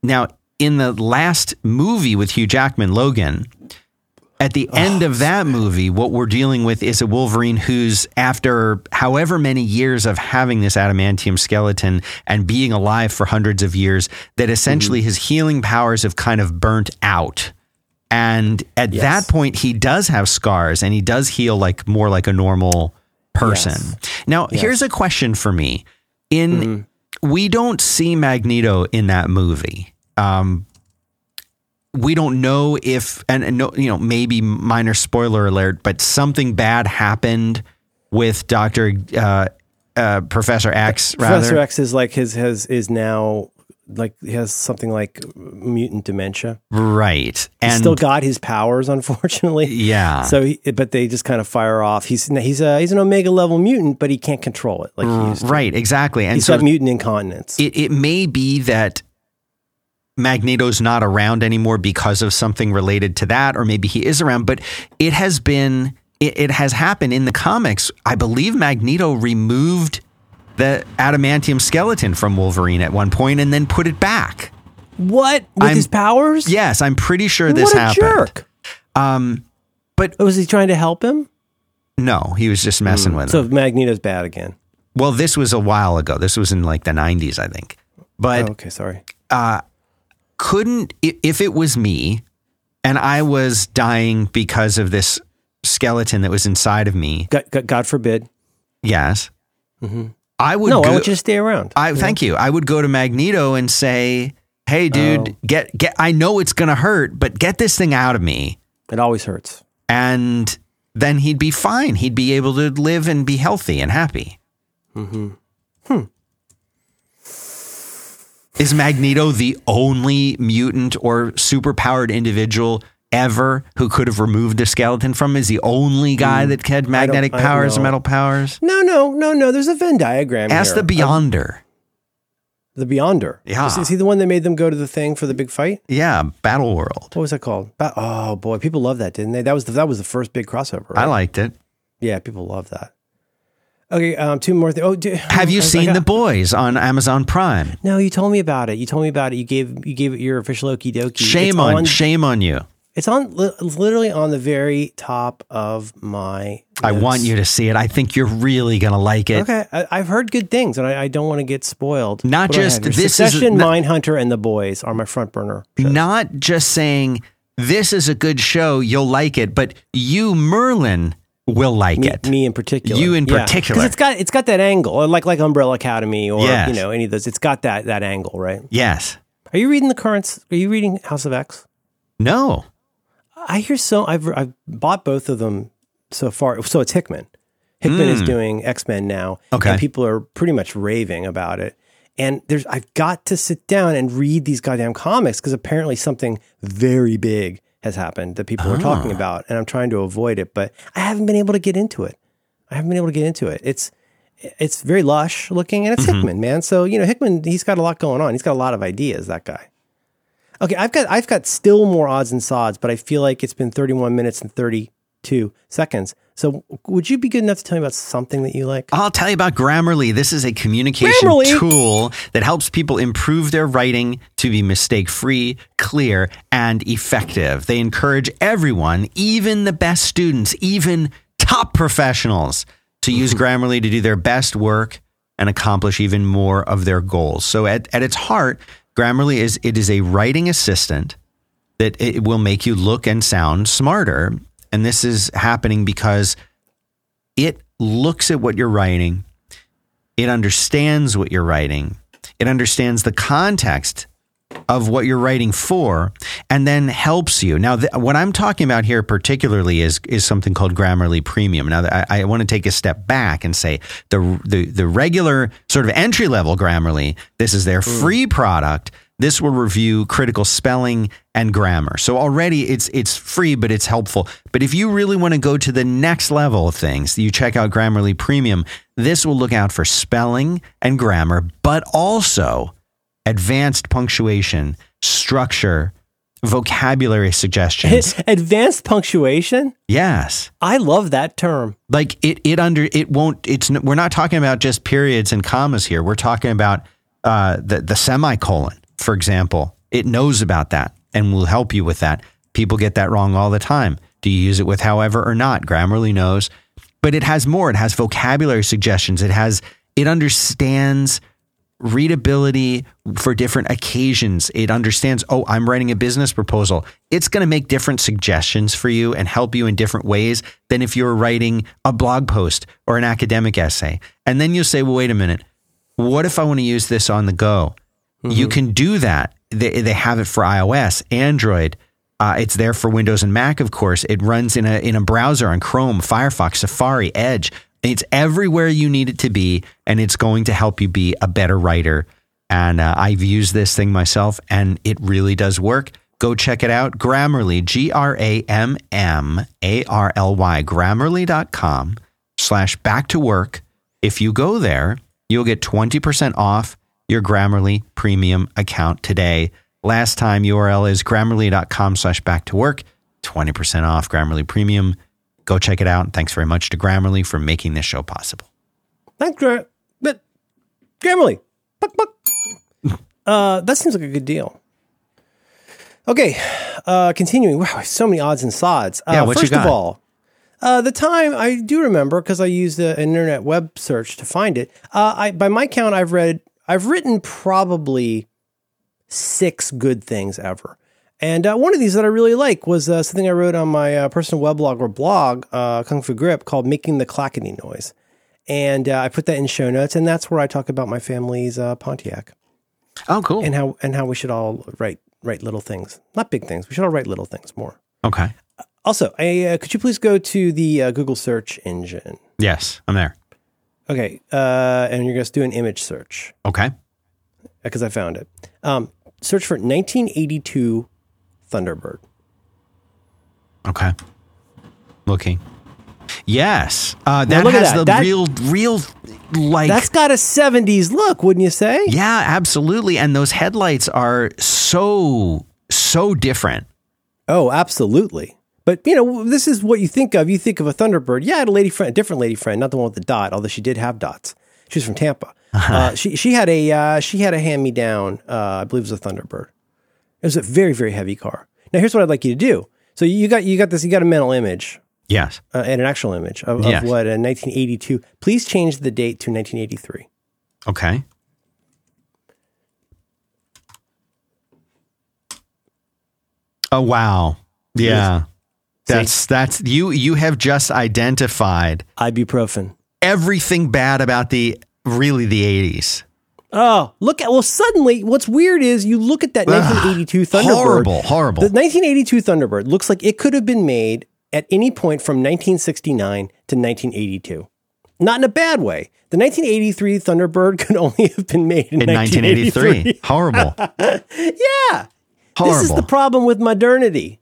B: now in the last movie with Hugh Jackman, Logan, at the oh, end of that movie, what we're dealing with is a Wolverine who's, after however many years of having this adamantium skeleton and being alive for hundreds of years, that mm-hmm. essentially his healing powers have kind of burnt out. And at
A: Yes.
B: that point, he does have scars and he does heal like more like a normal person. Now, here's a question for me. In mm-hmm. We don't see Magneto in that movie. Um, we don't know if and, and no, you know maybe minor spoiler alert, but something bad happened with Doctor uh, uh, Professor X. Rather,
A: Professor X is like his has is now like he has something like mutant dementia.
B: right?
A: He's
B: And
A: still got his powers, unfortunately.
B: yeah,
A: So, he, but they just kind of fire off. He's he's a he's an Omega level mutant, but he can't control it like he used to.
B: right, exactly. And
A: He's
B: so
A: got mutant incontinence.
B: it, it may be that Magneto's not around anymore because of something related to that, or maybe he is around, but it has been, it, it has happened in the comics. I believe Magneto removed the adamantium skeleton from Wolverine at one point and then put it back.
A: what with
B: I'm-
A: his powers?
B: Yes, I'm pretty sure this
A: what a
B: happened.
A: jerk!
B: Um, but oh,
A: Was he trying to help him?
B: no, he was just messing hmm. with
A: So
B: him.
A: So Magneto's bad again.
B: Well, this was a while ago. This was in like the 90s, I think. But
A: Oh, okay, sorry.
B: Uh, couldn't if it was me and I was dying because of this skeleton that was inside of me,
A: God, God, God forbid.
B: yes, mm-hmm. I would
A: No,
B: go,
A: I want you to stay around.
B: I thank you. I would go to Magneto and say, "Hey, dude,
A: Oh.
B: get get. I know it's gonna hurt, but get this thing out of me."
A: it always hurts.
B: And then he'd be fine. He'd be able to live and be healthy and happy.
A: Mm-hmm. Hmm.
B: Is Magneto the only mutant or superpowered individual ever who could have removed the skeleton from? Is the only guy that had magnetic
A: Mm.
B: Powers and metal powers?
A: No, no, no, no. There's a Venn diagram.
B: Ask
A: here.
B: the Beyonder.
A: The Beyonder.
B: Yeah.
A: Is, is he the one that made them go to the thing for the big fight?
B: yeah, Battle World.
A: What was that called? Ba- oh boy, people love that, didn't they? That was the, that was the first big crossover.
B: I liked it.
A: yeah, people love that. Okay, um, two more things. Oh, do,
B: Have you seen The Boys on Amazon Prime?
A: No, you told me about it. You told me about it. You gave you gave it your official okie dokie.
B: Shame
A: it's
B: on, shame on you.
A: It's on li- literally on the very top of my.
B: I want you to see it. I think you're really gonna like it.
A: Okay, I, I've heard good things, and I, I don't want to get spoiled.
B: Not
A: What
B: just-
A: have
B: this is-
A: Succession,
B: not-
A: Mindhunter, and The Boys are my front burner. shows.
B: Not just saying this is a good show, you'll like it, but you, Merlin, will like
A: me,
B: it.
A: me in particular.
B: You in
A: Yeah.
B: particular.
A: 'Cause it's got it's got that angle, like like Umbrella Academy, or
B: Yes.
A: you know any of those. It's got that that angle, right?
B: Yes.
A: Are you reading the currents? Are you reading House of X?
B: No.
A: I hear so. I've I've bought both of them so far. So it's Hickman. Hickman is doing X Men now,
B: Hmm. Okay.
A: and people are pretty much raving about it. And there's I've got to sit down and read these goddamn comics because apparently something very big has happened that people are talking
B: Ah.
A: about, and I'm trying to avoid it, but I haven't been able to get into it. I haven't been able to get into it. It's it's very lush looking, and it's
B: Mm-hmm.
A: Hickman, man. So you know, Hickman, he's got a lot going on. He's got a lot of ideas. That guy. Okay, I've got I've got still more odds and sods, but I feel like it's been 31 minutes and 32 seconds. So would you be good enough to tell me about something that you like?
B: I'll tell you about Grammarly. This is a communication
A: Grammarly?
B: tool that helps people improve their writing to be mistake free, clear, and effective. They encourage everyone, even the best students, even top professionals, to use Grammarly to do their best work and accomplish even more of their goals. So at, at its heart, Grammarly is it is a writing assistant that it will make you look and sound smarter. And this is happening because it looks at what you're writing, it understands what you're writing, it understands the context of what you're writing for, and then helps you. Now, th- what I'm talking about here particularly is is something called Grammarly Premium. Now, I, I want to take a step back and say the the the regular sort of entry level Grammarly, this is their mm. free product. This will review critical spelling and grammar. So already it's it's free, but it's helpful. But if you really want to go to the next level of things, you check out Grammarly Premium. This will look out for spelling and grammar, but also advanced punctuation, structure, vocabulary suggestions.
A: Advanced punctuation?
B: yes.
A: I love that term.
B: Like it it under it won't it's we're not talking about just periods and commas here. We're talking about uh the the semicolon, for example. It knows about that and will help you with that. People get that wrong all the time. Do you use it with however or not? Grammarly knows. But it has more. It has vocabulary suggestions. It has it understands readability for different occasions. It understands, oh, I'm writing a business proposal. It's going to make different suggestions for you and help you in different ways than if you're writing a blog post or an academic essay. And then you'll say, well, wait a minute. What if I want to use this on the go? You can do that. They, they have it for iOS, Android. Uh, it's there for Windows and Mac, of course. It runs in a in a browser on Chrome, Firefox, Safari, Edge. It's everywhere you need it to be, and it's going to help you be a better writer. And uh, I've used this thing myself, and it really does work. Go check it out. Grammarly, G R A M M A R L Y, grammarly.com slash back to work. If you go there, you'll get 20% off your Grammarly premium account today. Last time URL is grammarly.com slash back to work, 20% off Grammarly premium. Go check it out. And thanks very much to Grammarly for making this show possible.
A: Thanks, Gra- but Grammarly. Buck, buck. Uh, that seems like a good deal. Okay, uh, continuing. Wow, so many odds and sods. Uh,
B: Yeah, what you
A: first
B: got?
A: of all, uh, the time I do remember because I used a, an internet web search to find it. Uh, I, by my count, I've read, I've written probably six good things ever, And uh, one of these that I really like was uh, something I wrote on my uh, personal weblog or blog, uh, Kung Fu Grippe, called "Making the Clackety Noise," and uh, I put that in show notes, and that's where I talk about my family's uh, Pontiac
B: Oh, cool.
A: and how and how we should all write write little things, not big things. We should all write little things more.
B: okay.
A: Also, I, uh, could you please go to the uh, Google search engine?
B: Yes, I'm there.
A: Okay, uh, and you're going to do an image search
B: Okay.
A: because I found it. Um, search for 1982 Thunderbird.
B: Okay. Looking. Yes. Uh, that
A: at
B: has
A: that.
B: the
A: That-
B: real, real, like.
A: That's got a 70s look, wouldn't you say?
B: yeah, absolutely. And those headlights are so, so different.
A: Oh, absolutely. But you know, this is what you think of. You think of a Thunderbird. Yeah, I had a lady friend, a different lady friend, not the one with the dot, although she did have dots. She was from Tampa. Uh, she she had a uh, she had a hand me down. Uh, I believe it was a Thunderbird. It was a very very heavy car. Now here's what I'd like you to do. So you got you got this. You got a mental image
B: Yes.
A: uh, and an actual image of, of
B: Yes.
A: what in 1982. Please change the date to 1983.
B: Okay. Oh wow. Yeah. That's that's you you have just identified
A: Ibuprofen.
B: everything bad about the really the 80s.
A: Oh, look at well. Suddenly, what's weird is you look at that ah, 1982 Thunderbird.
B: Horrible, horrible.
A: The 1982 Thunderbird looks like it could have been made at any point from 1969 to 1982. Not in a bad way. The 1983 Thunderbird could only have been made in,
B: in 1983. Horrible.
A: yeah.
B: Horrible.
A: This is the problem with modernity.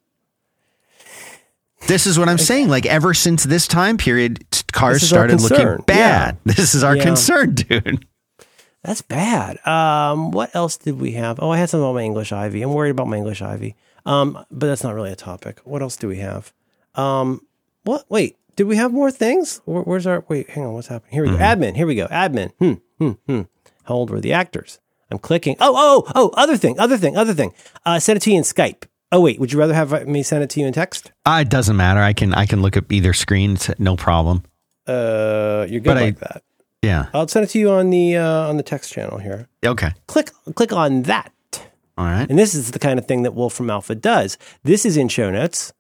B: This is what I'm saying. Like ever since this time period, cars
A: This is our
B: started looking bad. This is our
A: Yeah.
B: concern, dude.
A: That's bad. Um, what else did we have? Oh, I had something about my English Ivy. I'm worried about my English Ivy. Um, but that's not really a topic. What else do we have? Um, what? Wait, did we have more things? Where, where's our? Wait, hang on. What's happening? Here we go. Admin. Here we go. Admin. Hmm. Hmm. Hmm. How old were the actors? I'm clicking. Oh, oh, oh. Other thing. Other thing. Other thing. Uh, send it to you in Skype. Oh wait, would you rather have me send it to you in text?
B: Uh, it doesn't matter. I can I can look at either screen. It's no problem.
A: Uh, you're good
B: But I-
A: like that.
B: Yeah.
A: I'll send it to you on the uh, on the text channel here.
B: Okay.
A: Click click on that.
B: All right.
A: And this is the kind of thing that Wolfram Alpha does. This is in show notes.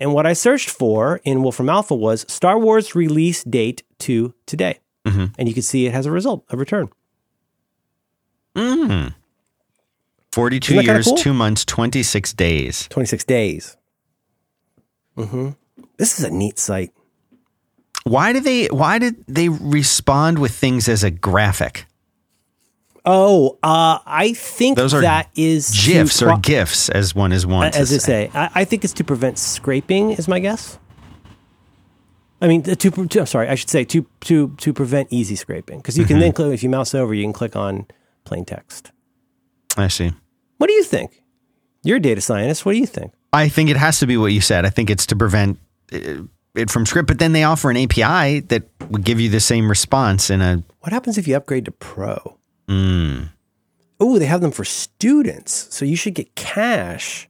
A: And what I searched for in Wolfram Alpha was Star Wars release date to today. And you can see it has a result, a return.
B: 42
A: Isn't
B: years,
A: cool?
B: 2 months, 26 days.
A: 26 days. hmm This is a neat site.
B: Why did they why did they respond with things as a graphic?
A: Oh, uh, I think
B: Those are
A: that is
B: GIFs
A: pro-
B: or GIFs as one is one.
A: as
B: to
A: I say. I, I think it's to prevent scraping. Is my guess. I mean, to, to I'm sorry, I should say to to to prevent easy scraping because you can then click if you mouse over, you can click on plain text.
B: I see.
A: What do you think? You're a data scientist. What do you think?
B: I think it has to be what you said. I think it's to prevent uh, it from script, but then they offer an API that would give you the same response in a
A: What happens if you upgrade to Pro? Oh, they have them for students. So you should get cash.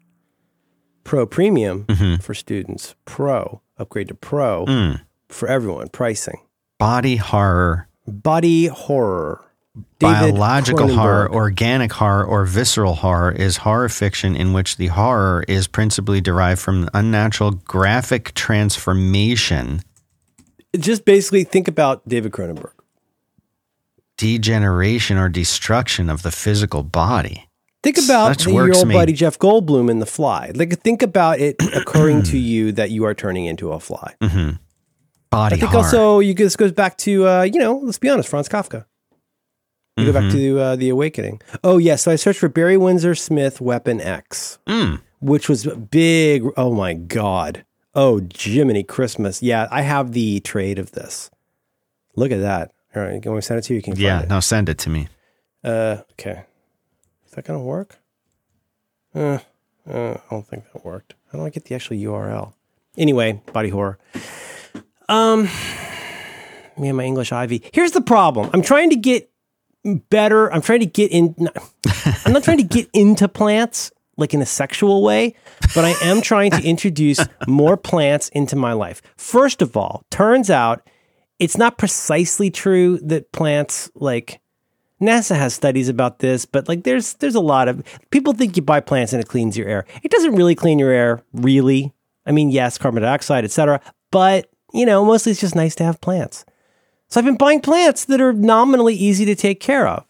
A: Pro Premium mm-hmm. for students. Pro upgrade to Pro hmm. for everyone. Pricing.
B: body horror,
A: Body horror. David
B: biological horror, organic horror, or visceral horror is horror fiction in which the horror is principally derived from unnatural graphic transformation,
A: Just basically think about David Cronenberg.
B: degeneration, or destruction of the physical body.
A: Think about
B: Such
A: the, your old buddy Jeff Goldblum in The Fly. Like, think about it occurring to you that you are turning into a fly.
B: Body
A: I think
B: horror.
A: also you this goes back to uh, you know let's be honest Franz Kafka. You go back
B: Mm-hmm.
A: to uh, the Awakening. Oh yes, so I searched for Barry Windsor Smith Weapon X,
B: Mm.
A: which was big. Oh my god. Oh Jiminy Christmas. Yeah, I have the trade of this. Look at that. All right, can we send it to you? You
B: can
A: yeah,
B: now send it to me.
A: Uh, okay. Is that gonna work? Uh, uh, I don't think that worked. How do I get the actual URL? Anyway, body horror. Um, me and my English Ivy. Here's the problem. I'm trying to get better. I'm trying to get in. I'm not trying to get into plants like in a sexual way, but I am trying to introduce more plants into my life. First of all, turns out it's not precisely true that plants like NASA has studies about this, but like there's there's a lot of people think you buy plants and it cleans your air. It doesn't really clean your air, really. I mean, yes, carbon dioxide, etc. But you know, mostly it's just nice to have plants. So I've been buying plants that are nominally easy to take care of,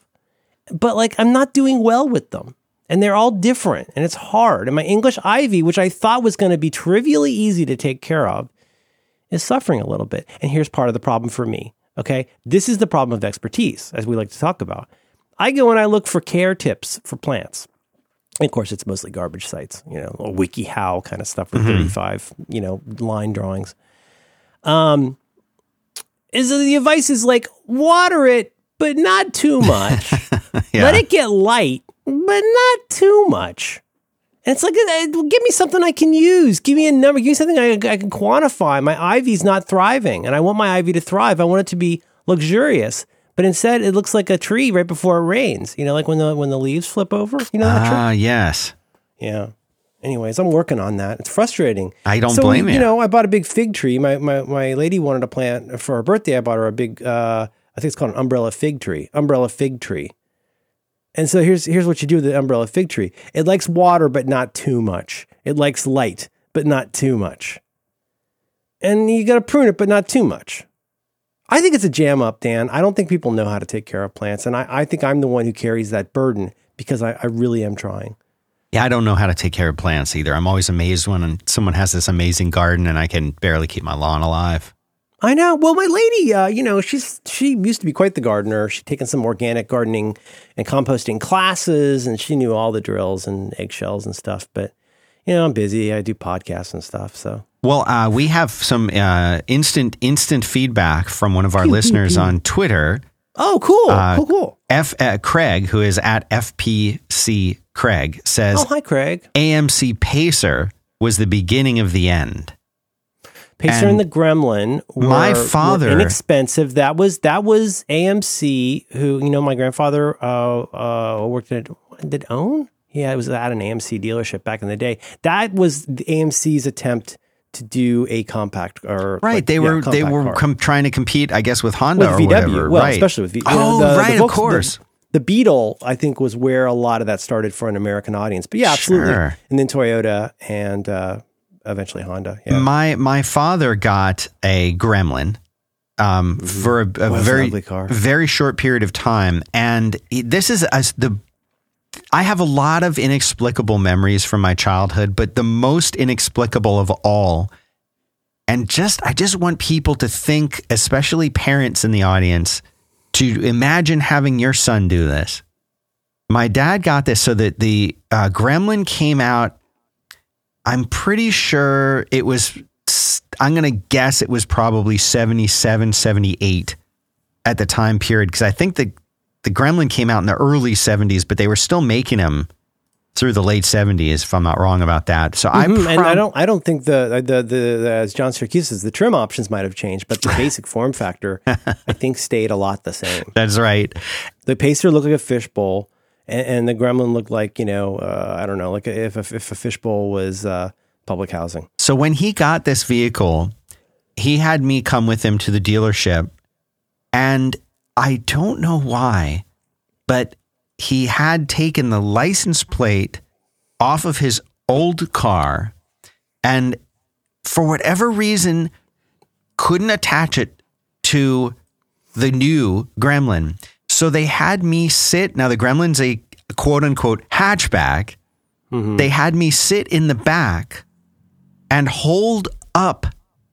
A: but like I'm not doing well with them, and they're all different, and it's hard. And my English ivy, which I thought was going to be trivially easy to take care of, is suffering a little bit. And here's part of the problem for me. Okay. This is the problem of expertise, as we like to talk about. I go and I look for care tips for plants. And of course, it's mostly garbage sites, you know, WikiHow kind of stuff with 35, you know, line drawings. Um, is the advice is like water it, but not too much.
B: Yeah.
A: Let it get light, but not too much. And it's like, uh, give me something I can use. Give me a number. Give me something I, I can quantify. My ivy's not thriving, and I want my ivy to thrive. I want it to be luxurious. But instead, it looks like a tree right before it rains. You know, like when the when the leaves flip over. You know that trick?
B: Ah, yes.
A: Yeah. Anyways, I'm working on that. It's frustrating.
B: I don't
A: so,
B: blame you.
A: You know, I bought a big fig tree. My my my lady wanted a plant for her birthday. I bought her a big. Uh, I think it's called an umbrella fig tree. Umbrella fig tree. And so here's here's what you do with the umbrella fig tree. It likes water, but not too much. It likes light, but not too much. And you got to prune it, but not too much. I think it's a jam up, Dan. I don't think people know how to take care of plants, and I, I think I'm the one who carries that burden because I, I really am trying.
B: Yeah, I don't know how to take care of plants either. I'm always amazed when someone has this amazing garden and I can barely keep my lawn alive.
A: I know. Well, my lady, uh, you know, she's she used to be quite the gardener. She'd taken some organic gardening and composting classes, and she knew all the drills and eggshells and stuff. But you know, I'm busy. I do podcasts and stuff. So
B: Well, uh, we have some uh, instant instant feedback from one of our listeners on Twitter.
A: oh, cool,
B: Uh,
A: cool, cool.
B: F uh, Craig, who is at FPC Craig, says
A: Oh, hi, Craig.
B: AMC Pacer was the beginning of the end.
A: Pacer
B: and
A: and the Gremlin. Were,
B: my
A: were
B: father-
A: inexpensive. That was that was AMC. Who you know, my grandfather uh, uh, worked at did own. Yeah, it was at an AMC dealership back in the day. That was the AMC's attempt to do a compact or
B: Right,
A: like,
B: they
A: yeah,
B: were they
A: compact
B: were com- trying to compete, I guess, with Honda
A: with
B: or
A: VW.
B: whatever.
A: Well,
B: right.
A: especially with V.
B: Oh,
A: the-
B: right, of
A: Volks- the-
B: course.
A: The, Beetle, I think, was where a lot of that started for an American audience. But yeah, absolutely.
B: Sure.
A: And then Toyota and uh, eventually Honda. Yeah.
B: My my father got a Gremlin um, for a, a
A: Mm-hmm.
B: Very very short period of time, and this is as the. I have a lot of inexplicable memories from my childhood, but the most inexplicable of all, and just I just want people to think, especially parents in the audience, to imagine having your son do this. My dad got this so that the uh, Gremlin came out I'm pretty sure it was, I'm going to guess it was probably 77, 78 at the time period. Because I think the, the Gremlin came out in the early 70s, but they were still making them through the late 70s, if I'm not wrong about that. So I,
A: Mhm, and I
B: prob-
A: don't, I don't think the, the, the, the, as John Siracusa says, the trim options might have changed, but the basic form factor, I think, stayed a lot the same.
B: that's right.
A: The Pacer looked like a fishbowl, and, and the Gremlin looked like, you know, uh, I don't know, like if, if, if a fishbowl was uh, public housing.
B: So when he got this vehicle, he had me come with him to the dealership. And I don't know why, but he had taken the license plate off of his old car and for whatever reason couldn't attach it to the new Gremlin. So they had me sit. Now the Gremlin's a quote unquote hatchback. Mm-hmm. They had me sit in the back and hold up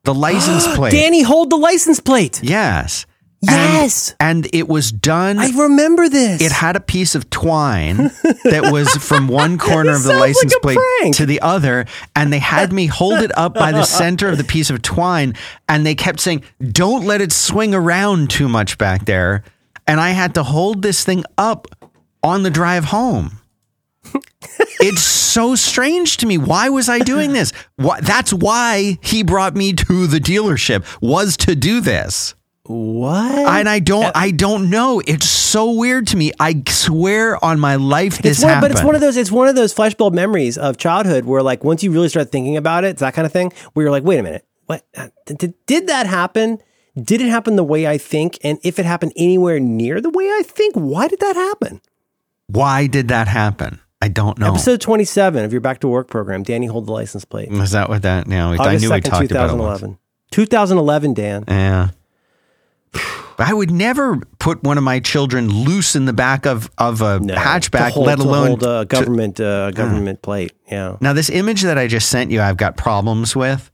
B: the license plate.
A: Danny, hold the license plate.
B: Yes.
A: Yes.
B: And, and it was done.
A: I remember this.
B: it had a piece of twine that was from one corner of the
A: sounds like
B: license plate
A: prank.
B: to the other. And they had me hold it up by the center of the piece of twine. And they kept saying, don't let it swing around too much back there. And I had to hold this thing up on the drive home. it's so strange to me. Why was I doing this? Why, that's why he brought me to the dealership was to do this.
A: What?
B: And I don't, I don't know. It's so weird to me. I swear on my life, this
A: it's one,
B: happened.
A: but it's one of those. It's one of those flashbulb memories of childhood where, like, once you really start thinking about it, it's that kind of thing where you're like, "Wait a minute, what uh, did, did that happen? Did it happen the way I think? And if it happened anywhere near the way I think, why did that happen?
B: Why did that happen? I don't know.
A: Episode 27 of your Back to Work program, Danny hold the license plate.
B: Was that what that? No, I knew we
A: 2nd,
B: talked about it. once.
A: 2011. 2011, Dan.
B: Yeah. I would never put one of my children loose in the back of, of a
A: No,
B: hatchback,
A: hold-
B: let alone
A: hold a
B: to-
A: government uh, government plate. Yeah.
B: Now, this image that I just sent you, I've got problems with.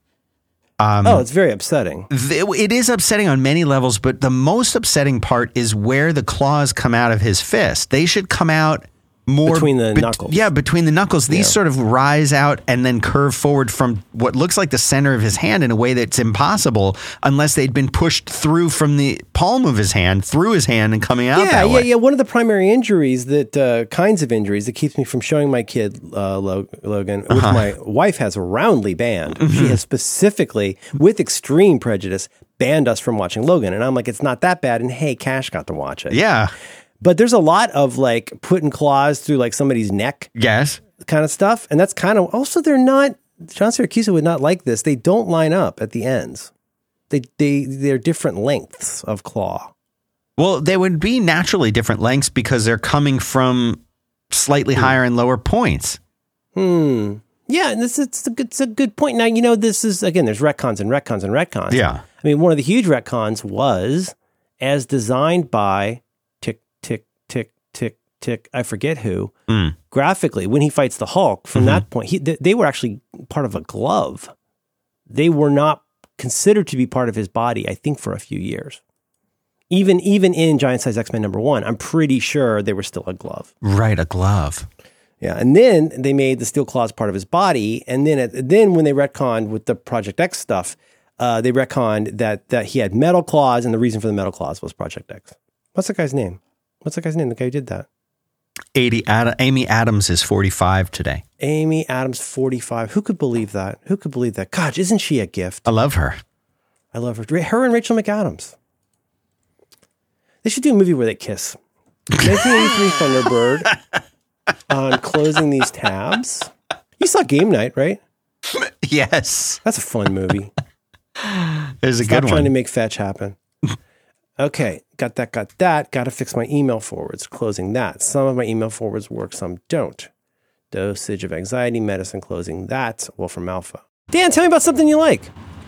B: Um,
A: oh, it's very upsetting.
B: Th- It is upsetting on many levels, but the most upsetting part is where the claws come out of his fist. They should come out more
A: Between the knuckles.
B: Yeah, between the knuckles. These
A: Yeah.
B: sort of rise out and then curve forward from what looks like the center of his hand in a way that's impossible unless they'd been pushed through from the palm of his hand through his hand and coming out
A: Yeah, yeah,
B: way.
A: yeah. One of the primary injuries that uh, kinds of injuries that keeps me from showing my kid uh, Logan, which
B: Uh-huh.
A: my wife has roundly banned.
B: Mm-hmm.
A: She has specifically, with extreme prejudice, banned us from watching Logan. And I'm like, it's not that bad. And hey, Cash got to watch it.
B: Yeah.
A: But there's a lot of like putting claws through like somebody's neck
B: Yes.
A: kind of stuff. And that's kind of also they're not John Siracusa would not like this. They don't line up at the ends. They they they're different lengths of claw.
B: Well, they would be naturally different lengths because they're coming from slightly
A: Hmm.
B: higher and lower points.
A: Hmm. Yeah, and this it's a good, it's a good point. Now you know this is again. There's retcons and retcons and retcons.
B: Yeah.
A: I mean one of the huge retcons was as designed by tick. I forget who
B: Mm.
A: graphically when he fights the Hulk. From that point, he, th- they were actually part of a glove. They were not considered to be part of his body. I think for a few years. Even even in Giant Size X Men number one, I'm pretty sure they were still a glove.
B: Right, a glove.
A: Yeah, and then they made the steel claws part of his body, and then then when they retconned with the Project X stuff, uh, they retconned that that he had metal claws, and the reason for the metal claws was Project X. What's that guy's name? What's that guy's name? The guy who did that?
B: 80 Ad- Amy Adams is 45 today.
A: Amy Adams, forty-five. Who could believe that? Who could believe that? Gosh, isn't she a gift?
B: I love her.
A: I love her. Her and Rachel McAdams. They should do a movie where they kiss. 1983 Thunderbird on closing these tabs. You saw Game Night, right?
B: Yes.
A: That's a fun movie.
B: There's a
A: Stop
B: good
A: trying to make fetch happen. Okay, got that, got that. Got to fix my email forwards. Closing that. Some of my email forwards work, some don't. Dosage of anxiety medicine. Closing that. Wolfram Alpha. Dan, tell me about something you like.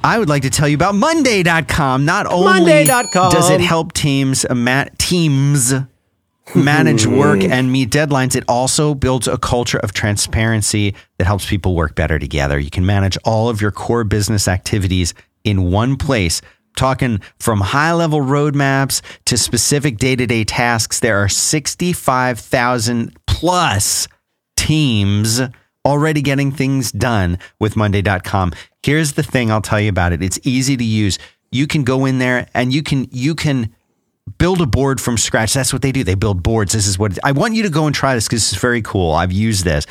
B: I would like to tell you about Monday.com. Not only
A: Monday.com.
B: does it help teams uh, teams manage work and meet deadlines, it also builds a culture of transparency that helps people work better together. You can manage all of your core business activities in one place. Talking from high level roadmaps to specific day to day tasks, there are 65,000 plus teams already getting things done with Monday.com. Here's the thing I'll tell you about it. It's easy to use. You can go in there and you can you can build a board from scratch. That's what they do. They build boards. This is what I want you to go and try this because it's very cool. I've used this.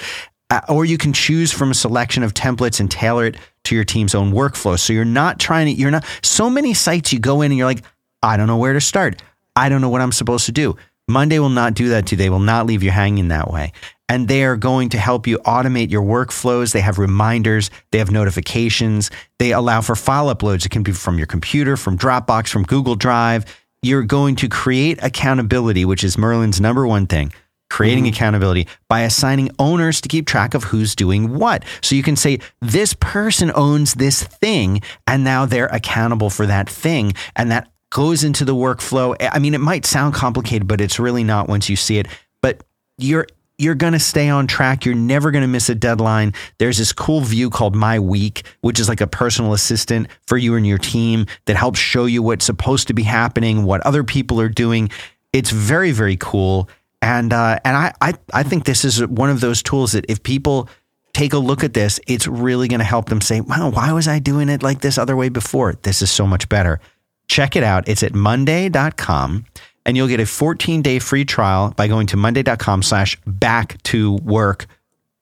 B: Uh, or you can choose from a selection of templates and tailor it to your team's own workflow. So you're not trying to, you're not, so many sites you go in and you're like, I don't know where to start. I don't know what I'm supposed to do. Monday will not do that to you. They will not leave you hanging that way. And they are going to help you automate your workflows. They have reminders, they have notifications, they allow for file uploads. It can be from your computer, from Dropbox, from Google Drive. You're going to create accountability, which is Merlin's number one thing creating mm-hmm. accountability by assigning owners to keep track of who's doing what. So you can say, this person owns this thing, and now they're accountable for that thing. And that goes into the workflow. I mean, it might sound complicated, but it's really not once you see it. But you're you're going to stay on track. You're never going to miss a deadline. There's this cool view called My Week, which is like a personal assistant for you and your team that helps show you what's supposed to be happening, what other people are doing. It's very, very cool. And uh, and I, I I think this is one of those tools that if people take a look at this, it's really going to help them say, "Wow, why was I doing it like this other way before? This is so much better." Check it out. It's at monday.com and you'll get a 14 day free trial by going to monday.com slash back to work,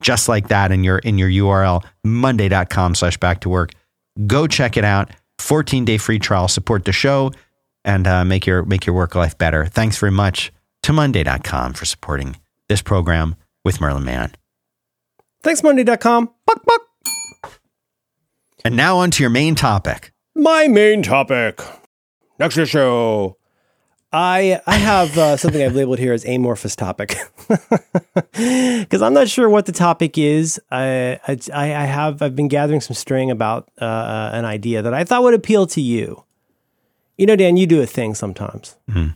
B: just like that in your, in your URL, monday.com slash back to work. Go check it out. 14 day free trial, support the show and uh, make your, make your work life better. Thanks very much to monday.com for supporting this program with Merlin Mann.
A: Thanks, Monday.com. Buck, buck.
B: And now on to your main topic.
A: My main topic. Next show. I I have uh, something I've labeled here as amorphous topic because I'm not sure what the topic is. I, I I have I've been gathering some string about uh, an idea that I thought would appeal to you. You know, Dan, you do a thing sometimes.
B: Mm-hmm.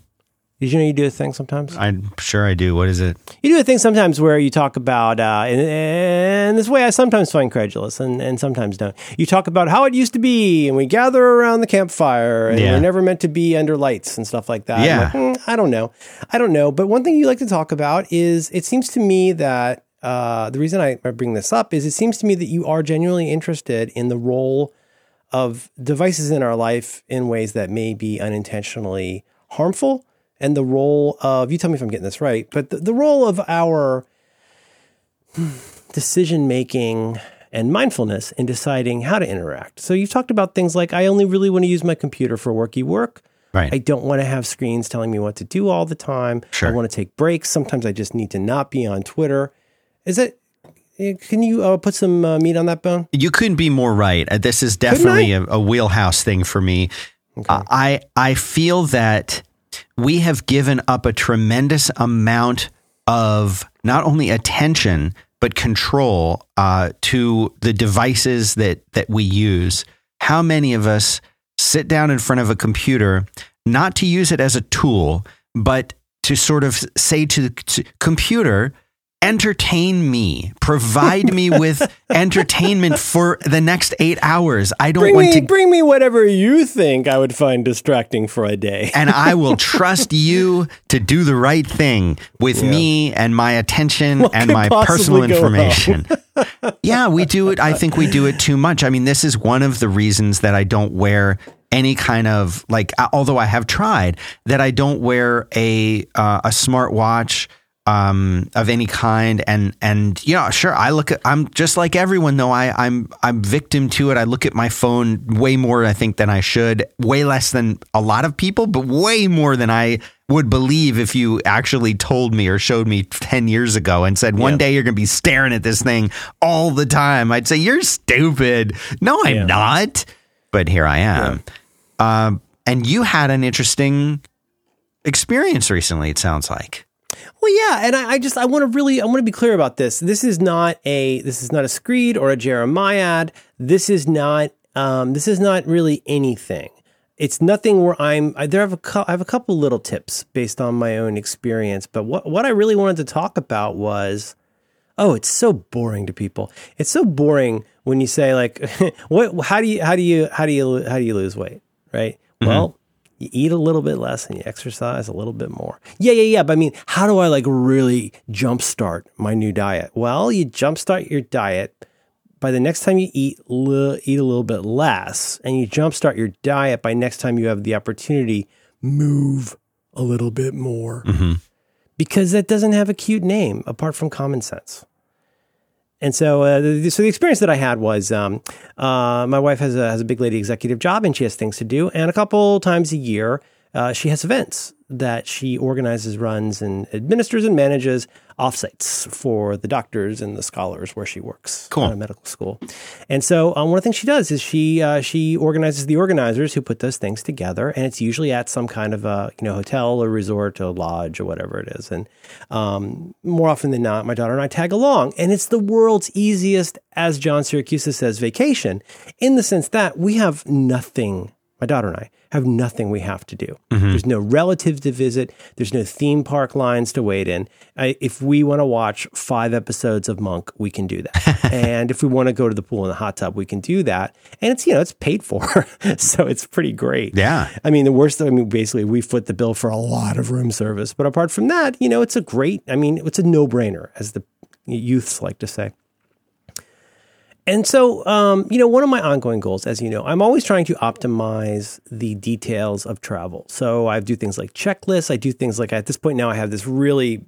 A: Did you know you do a thing sometimes?
B: I'm sure I do. What is it?
A: You do a thing sometimes where you talk about, uh, and, and this way I sometimes find credulous and, and sometimes don't. You talk about how it used to be, and we gather around the campfire, and
B: Yeah.
A: we're never meant to be under lights and stuff like that.
B: Yeah.
A: like, "Hmm, I don't know. I don't know. But one thing you like to talk about is it seems to me that uh, the reason I bring this up is it seems to me that you are genuinely interested in the role of devices in our life in ways that may be unintentionally harmful and the role of you tell me if i'm getting this right but the, the role of our decision making and mindfulness in deciding how to interact so you've talked about things like i only really want to use my computer for worky work
B: Right.
A: I don't want to have screens telling me what to do all the time.
B: Sure.
A: I want to take breaks. Sometimes I just need to not be on Twitter. Is it? eh, Can you uh, put some uh, meat on that bone?
B: You couldn't be more right. Uh, This is definitely a, a wheelhouse thing for me. Uh, I I feel that we have given up a tremendous amount of not only attention but control uh, to the devices that that we use. How many of us sit down in front of a computer not to use it as a tool, but to sort of say to the computer, entertain me, provide me with entertainment for the next eight hours. I don't
A: Bring
B: want
A: me,
B: to
A: bring me whatever you think I would find distracting for a day.
B: and I will trust you to do the right thing with me and my attention and my personal information. yeah, we do it. I think we do it too much. I mean, this is one of the reasons that I don't wear any kind of like although I have tried that I don't wear a uh, a smartwatch um, of any kind. And and you know sure I look at I'm just like everyone though. I I'm I'm victim to it. I look at my phone way more I think than I should. Way less than a lot of people but way more than I would believe if you actually told me or showed me 10 years ago and said one
A: Yeah.
B: day you're going to be staring at this thing all the time. I'd say you're stupid. No I'm
A: Yeah.
B: not. But here I am. Um, and you had an interesting experience recently it sounds like
A: Well, yeah, and I, I just I want to really I want to be clear about this. This is not a this is not a screed or a Jeremiad. This is not um, this is not really anything. It's nothing where I'm. I, there have a cou- I have a couple little tips based on my own experience. But what what I really wanted to talk about was, oh, it's so boring to people. It's so boring when you say like, what? How do you how do you how do you how do you lose weight? Right. Well, you eat a little bit less and you exercise a little bit more. Yeah, yeah, yeah. But I mean, how do I like really jumpstart my new diet? Well, you jumpstart your diet by the next time you eat, li- eat a little bit less, and you jumpstart your diet by next time you have the opportunity, move a little bit more. Mm-hmm. Because that doesn't have a cute name apart from common sense. And so, uh, the, so the experience that I had was, um, uh, my wife has a has a big lady executive job, and she has things to do. And a couple times a year, uh, she has events that she organizes, runs, and administers and manages offsites for the doctors and the scholars where she works
B: Cool.
A: at a medical school. And so, um, one of the things she does is she uh, she organizes the organizers who put those things together, and it's usually at some kind of a you know hotel or resort or lodge or whatever it is. And um, more often than not, my daughter and I tag along, and it's the world's easiest, as John Siracusa says, vacation, in the sense that we have nothing. My daughter and I have nothing we have to do. Mm-hmm. There's no relatives to visit. There's no theme park lines to wait in. I, if we want to watch five episodes of Monk, we can do that. and if we want to go to the pool in the hot tub, we can do that. And it's you know it's paid for, so it's pretty great.
B: Yeah.
A: I mean, the worst, I mean, basically, we foot the bill for a lot of room service. But apart from that, you know, it's a great, I mean, it's a no brainer, as the youths like to say. And so, um, you know, one of my ongoing goals, as you know, I'm always trying to optimize the details of travel. So I do things like checklists. I do things like at this point now, I have this really,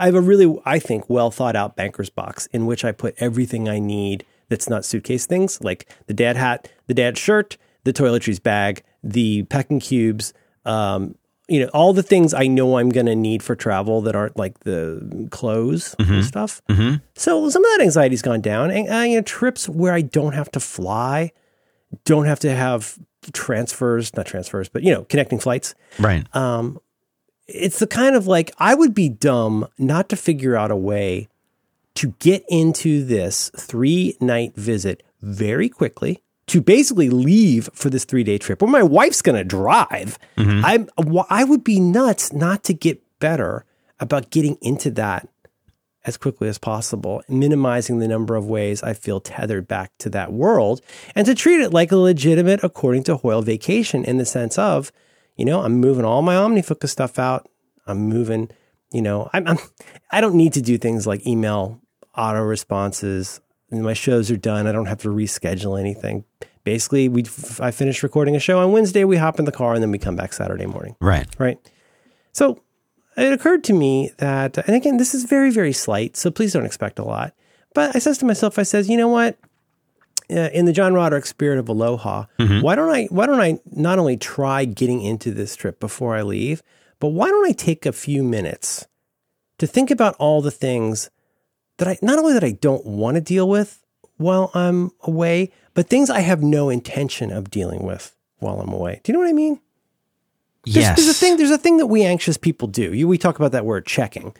A: I have a really, I think, well thought out banker's box in which I put everything I need that's not suitcase things, like the dad hat, the dad shirt, the toiletries bag, the packing cubes, um, you know, all the things I know I'm going to need for travel that aren't like the clothes and stuff. So some of that anxiety's gone down, and uh, you know, trips where I don't have to fly don't have to have transfers, not transfers, but you know, connecting flights.
B: Right.
A: Um, it's the kind of like I would be dumb not to figure out a way to get into this three night visit very quickly to basically leave for this three day trip where my wife's going to drive. Mm-hmm. I'm, I would be nuts not to get better about getting into that as quickly as possible, minimizing the number of ways I feel tethered back to that world and to treat it like a legitimate, according to Hoyle, vacation in the sense of, you know, I'm moving all my OmniFocus stuff out. I'm moving, you know, I'm, I'm I don't need to do things like email auto responses. My shows are done. I don't have to reschedule anything. Basically, we I finish recording a show on Wednesday. We hop in the car and then we come back Saturday morning.
B: Right.
A: Right. So it occurred to me that, and again, this is very, very slight, so please don't expect a lot. But I says to myself, I says, you know what? Uh, in the John Roderick spirit of aloha, why don't I? Why don't I not only try getting into this trip before I leave, but why don't I take a few minutes to think about all the things that I not only that I don't want to deal with while I'm away, but things I have no intention of dealing with while I'm away. Do you know what I mean? There's,
B: yes.
A: there's a thing. There's a thing that we anxious people do. You, we talk about that word checking,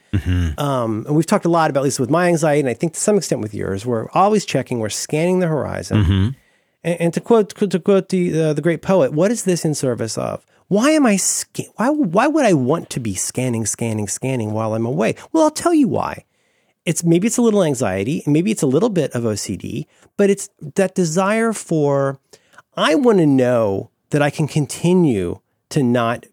A: um, and we've talked a lot about, at least with my anxiety, and I think to some extent with yours. We're always checking. We're scanning the horizon. And, and to quote to quote the uh, the great poet, what is this in service of? Why am I sca- why why would I want to be scanning, scanning, scanning while I'm away? Well, I'll tell you why. It's maybe it's a little anxiety, maybe it's a little bit of OCD, but it's that desire for I want to know that I can continue to not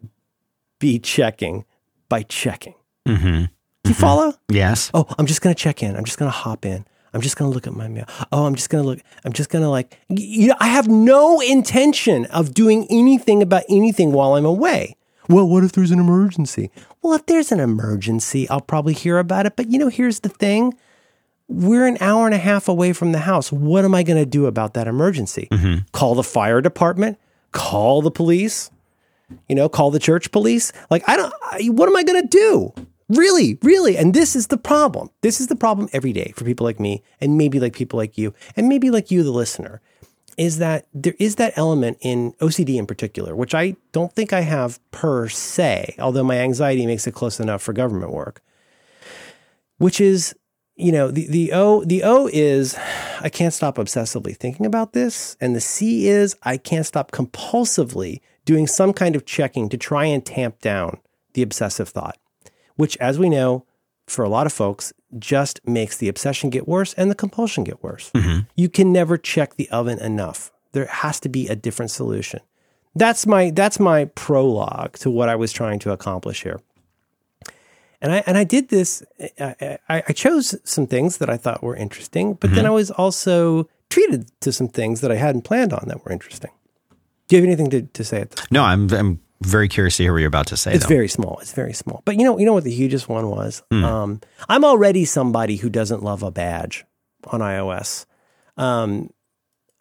A: be checking by checking.
B: Mm-hmm.
A: Do you follow?
B: Yes.
A: Oh, I'm just going to check in. I'm just going to hop in. I'm just going to look at my mail. Oh, I'm just going to look. I'm just going to like, you know, I have no intention of doing anything about anything while I'm away. Well, what if there's an emergency? Well, if there's an emergency, I'll probably hear about it. But you know, here's the thing we're an hour and a half away from the house. What am I going to do about that emergency? Mm-hmm. Call the fire department? Call the police? You know, call the church police? Like, I don't, I, what am I going to do? Really, really. And this is the problem. This is the problem every day for people like me, and maybe like people like you, and maybe like you, the listener, is that there is that element in OCD in particular, which I don't think I have per se, although my anxiety makes it close enough for government work, which is you know the the o the o is i can't stop obsessively thinking about this and the c is i can't stop compulsively doing some kind of checking to try and tamp down the obsessive thought which as we know for a lot of folks just makes the obsession get worse and the compulsion get worse mm-hmm. you can never check the oven enough there has to be a different solution that's my that's my prologue to what i was trying to accomplish here and I and I did this. I, I, I chose some things that I thought were interesting, but then mm-hmm. I was also treated to some things that I hadn't planned on that were interesting. Do you have anything to, to say at this?
B: No, I'm I'm very curious to hear what you're about to say.
A: It's
B: though.
A: very small. It's very small. But you know, you know what the hugest one was? Um, I'm already somebody who doesn't love a badge on iOS. Um,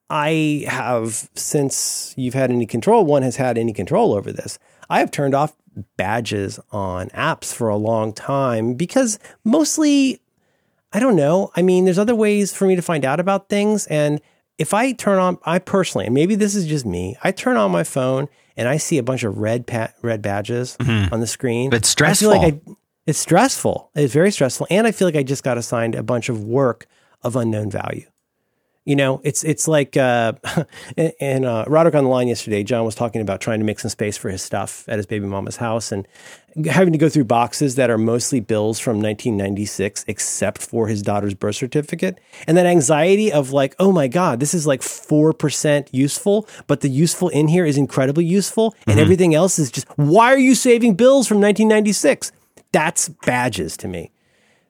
A: I have since you've had any control, one has had any control over this. I have turned off badges on apps for a long time because mostly I don't know. I mean, there's other ways for me to find out about things. And if I turn on, I personally, and maybe this is just me, I turn on my phone and I see a bunch of red pa- red badges on the screen.
B: It's stressful.
A: I feel like. I, it's stressful. It's very stressful, and I feel like I just got assigned a bunch of work of unknown value. You know, it's it's like uh, in uh, Roderick on the line yesterday. John was talking about trying to make some space for his stuff at his baby mama's house, and having to go through boxes that are mostly bills from 1996, except for his daughter's birth certificate, and that anxiety of like, oh my god, this is like four percent useful, but the useful in here is incredibly useful, and mm-hmm. everything else is just why are you saving bills from 1996? That's badges to me.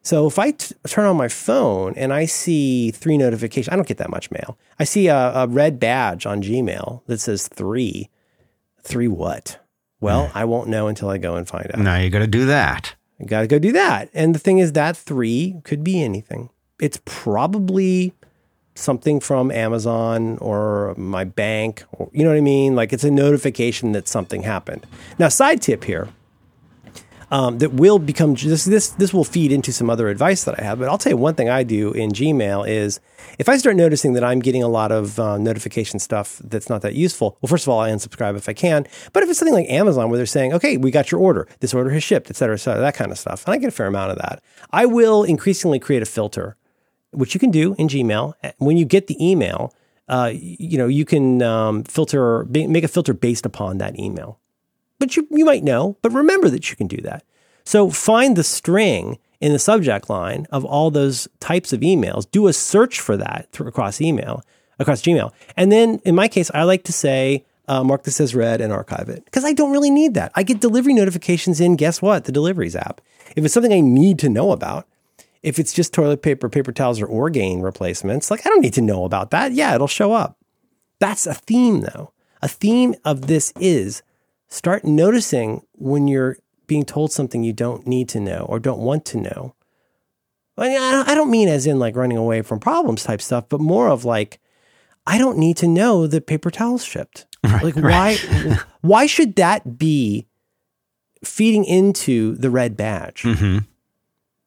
A: So if I t- turn on my phone and I see three notifications, I don't get that much mail. I see a, a red badge on Gmail that says three. Three what? Well, I won't know until I go and find out.
B: now you got to do that.
A: You got to go do that. And the thing is, that three could be anything. It's probably something from Amazon or my bank, or you know what I mean? Like it's a notification that something happened. Now, side tip here um, that will become this this this will feed into some other advice that I have. But I'll tell you one thing I do in Gmail is if I start noticing that I'm getting a lot of uh, notification stuff that's not that useful. Well, first of all, I unsubscribe if I can. But if it's something like Amazon where they're saying, "Okay, we got your order. This order has shipped," et cetera, et cetera, that kind of stuff, and I get a fair amount of that. I will increasingly create a filter, which you can do in Gmail when you get the email. Uh, you know, you can um, filter, make a filter based upon that email but you, you might know, but remember that you can do that. So find the string in the subject line of all those types of emails. Do a search for that through, across email, across Gmail. And then in my case, I like to say, uh, mark this as read and archive it because I don't really need that. I get delivery notifications in, guess what? The deliveries app. If it's something I need to know about, if it's just toilet paper, paper towels, or Orgain replacements, like I don't need to know about that. Yeah, it'll show up. That's a theme though. A theme of this is start noticing when you're being told something you don't need to know or don't want to know. I don't mean as in like running away from problems type stuff, but more of like, I don't need to know that paper towels shipped. Right, like right. why why should that be feeding into the red badge? Mm-hmm.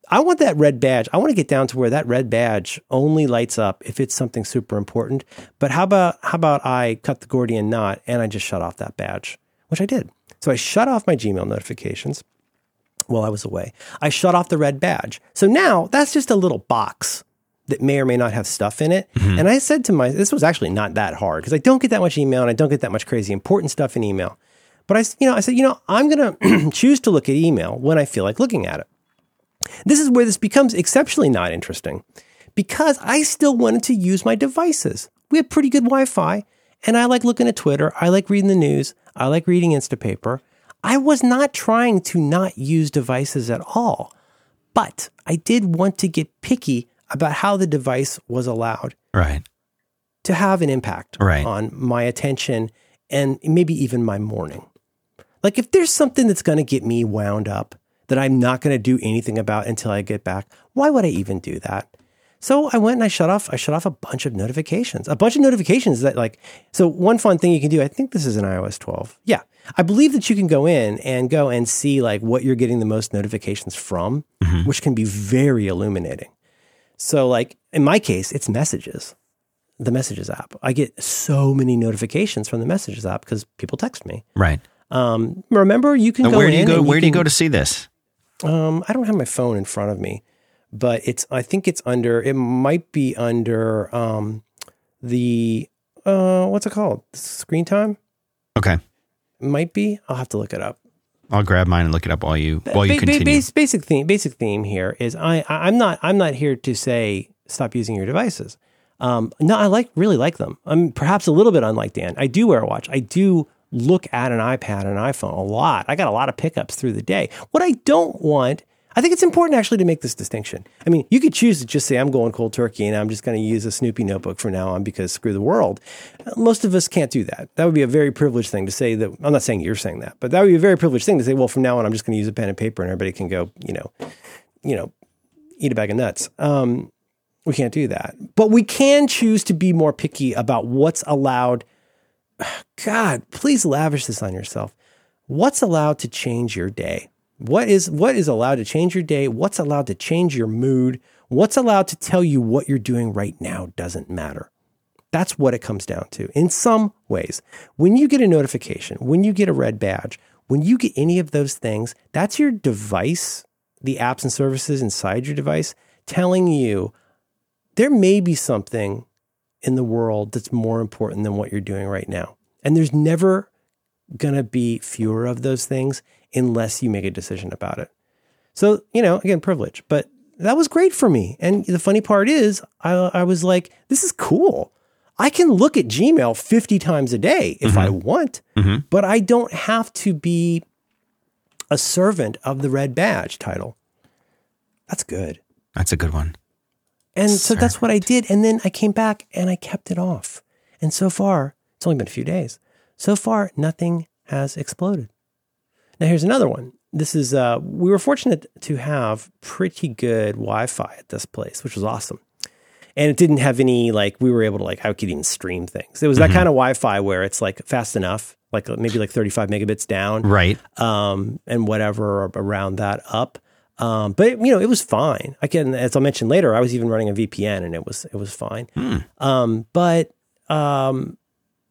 A: I want that red badge. I want to get down to where that red badge only lights up if it's something super important. But how about how about I cut the Gordian knot and I just shut off that badge? Which I did. So I shut off my Gmail notifications while I was away. I shut off the red badge. So now that's just a little box that may or may not have stuff in it. Mm-hmm. And I said to my, this was actually not that hard because I don't get that much email and I don't get that much crazy important stuff in email. But I, you know, I said, you know, I'm going to choose to look at email when I feel like looking at it. This is where this becomes exceptionally not interesting because I still wanted to use my devices. We have pretty good Wi Fi and I like looking at Twitter. I like reading the news. I like reading Instapaper. I was not trying to not use devices at all, but I did want to get picky about how the device was allowed
B: right.
A: to have an impact
B: right.
A: on my attention and maybe even my morning. Like if there's something that's going to get me wound up that I'm not going to do anything about until I get back, why would I even do that? So I went and I shut off I shut off a bunch of notifications. A bunch of notifications that like so one fun thing you can do, I think this is in iOS 12. Yeah. I believe that you can go in and go and see like what you're getting the most notifications from, mm-hmm. which can be very illuminating. So like in my case, it's messages. The messages app. I get so many notifications from the messages app because people text me.
B: Right.
A: Um, remember, you can go.
B: Where do you go? Where
A: you
B: do you go to see this?
A: Um, I don't have my phone in front of me but it's I think it's under it might be under um, the uh, what's it called screen time.
B: Okay,
A: might be. I'll have to look it up.
B: I'll grab mine and look it up while you while you ba- continue.
A: Basic, basic theme basic theme here is I I'm not I'm not here to say stop using your devices. Um, no, I like really like them. I'm perhaps a little bit unlike Dan. I do wear a watch. I do look at an iPad and an iPhone a lot. I got a lot of pickups through the day. What I don't want I think it's important actually to make this distinction. I mean, you could choose to just say, I'm going cold turkey and I'm just going to use a Snoopy notebook from now on because screw the world. Most of us can't do that. That would be a very privileged thing to say that. I'm not saying you're saying that, but that would be a very privileged thing to say, well, from now on, I'm just going to use a pen and paper and everybody can go, you know, you know, eat a bag of nuts. Um, we can't do that. But we can choose to be more picky about what's allowed. God, please lavish this on yourself. What's allowed to change your day? What is what is allowed to change your day? What's allowed to change your mood? What's allowed to tell you what you're doing right now doesn't matter. That's what it comes down to. In some ways, when you get a notification, when you get a red badge, when you get any of those things, that's your device, the apps and services inside your device telling you there may be something in the world that's more important than what you're doing right now. And there's never going to be fewer of those things unless you make a decision about it. So, you know, again, privilege, but that was great for me. And the funny part is, I, I was like, this is cool. I can look at Gmail 50 times a day if mm-hmm. I want, mm-hmm. but I don't have to be a servant of the red badge title. That's good.
B: That's a good one.
A: And servant. so that's what I did. And then I came back and I kept it off. And so far, it's only been a few days. So far, nothing has exploded. Now, here's another one. This is, uh, we were fortunate to have pretty good Wi Fi at this place, which was awesome. And it didn't have any, like, we were able to, like, I could even stream things. It was that mm-hmm. kind of Wi Fi where it's like fast enough like maybe like 35 megabits down,
B: Right.
A: um, and whatever around that up. Um, but you know, it was fine. I can, as I'll mention later, I was even running a VPN and it was it was fine. Um, but um,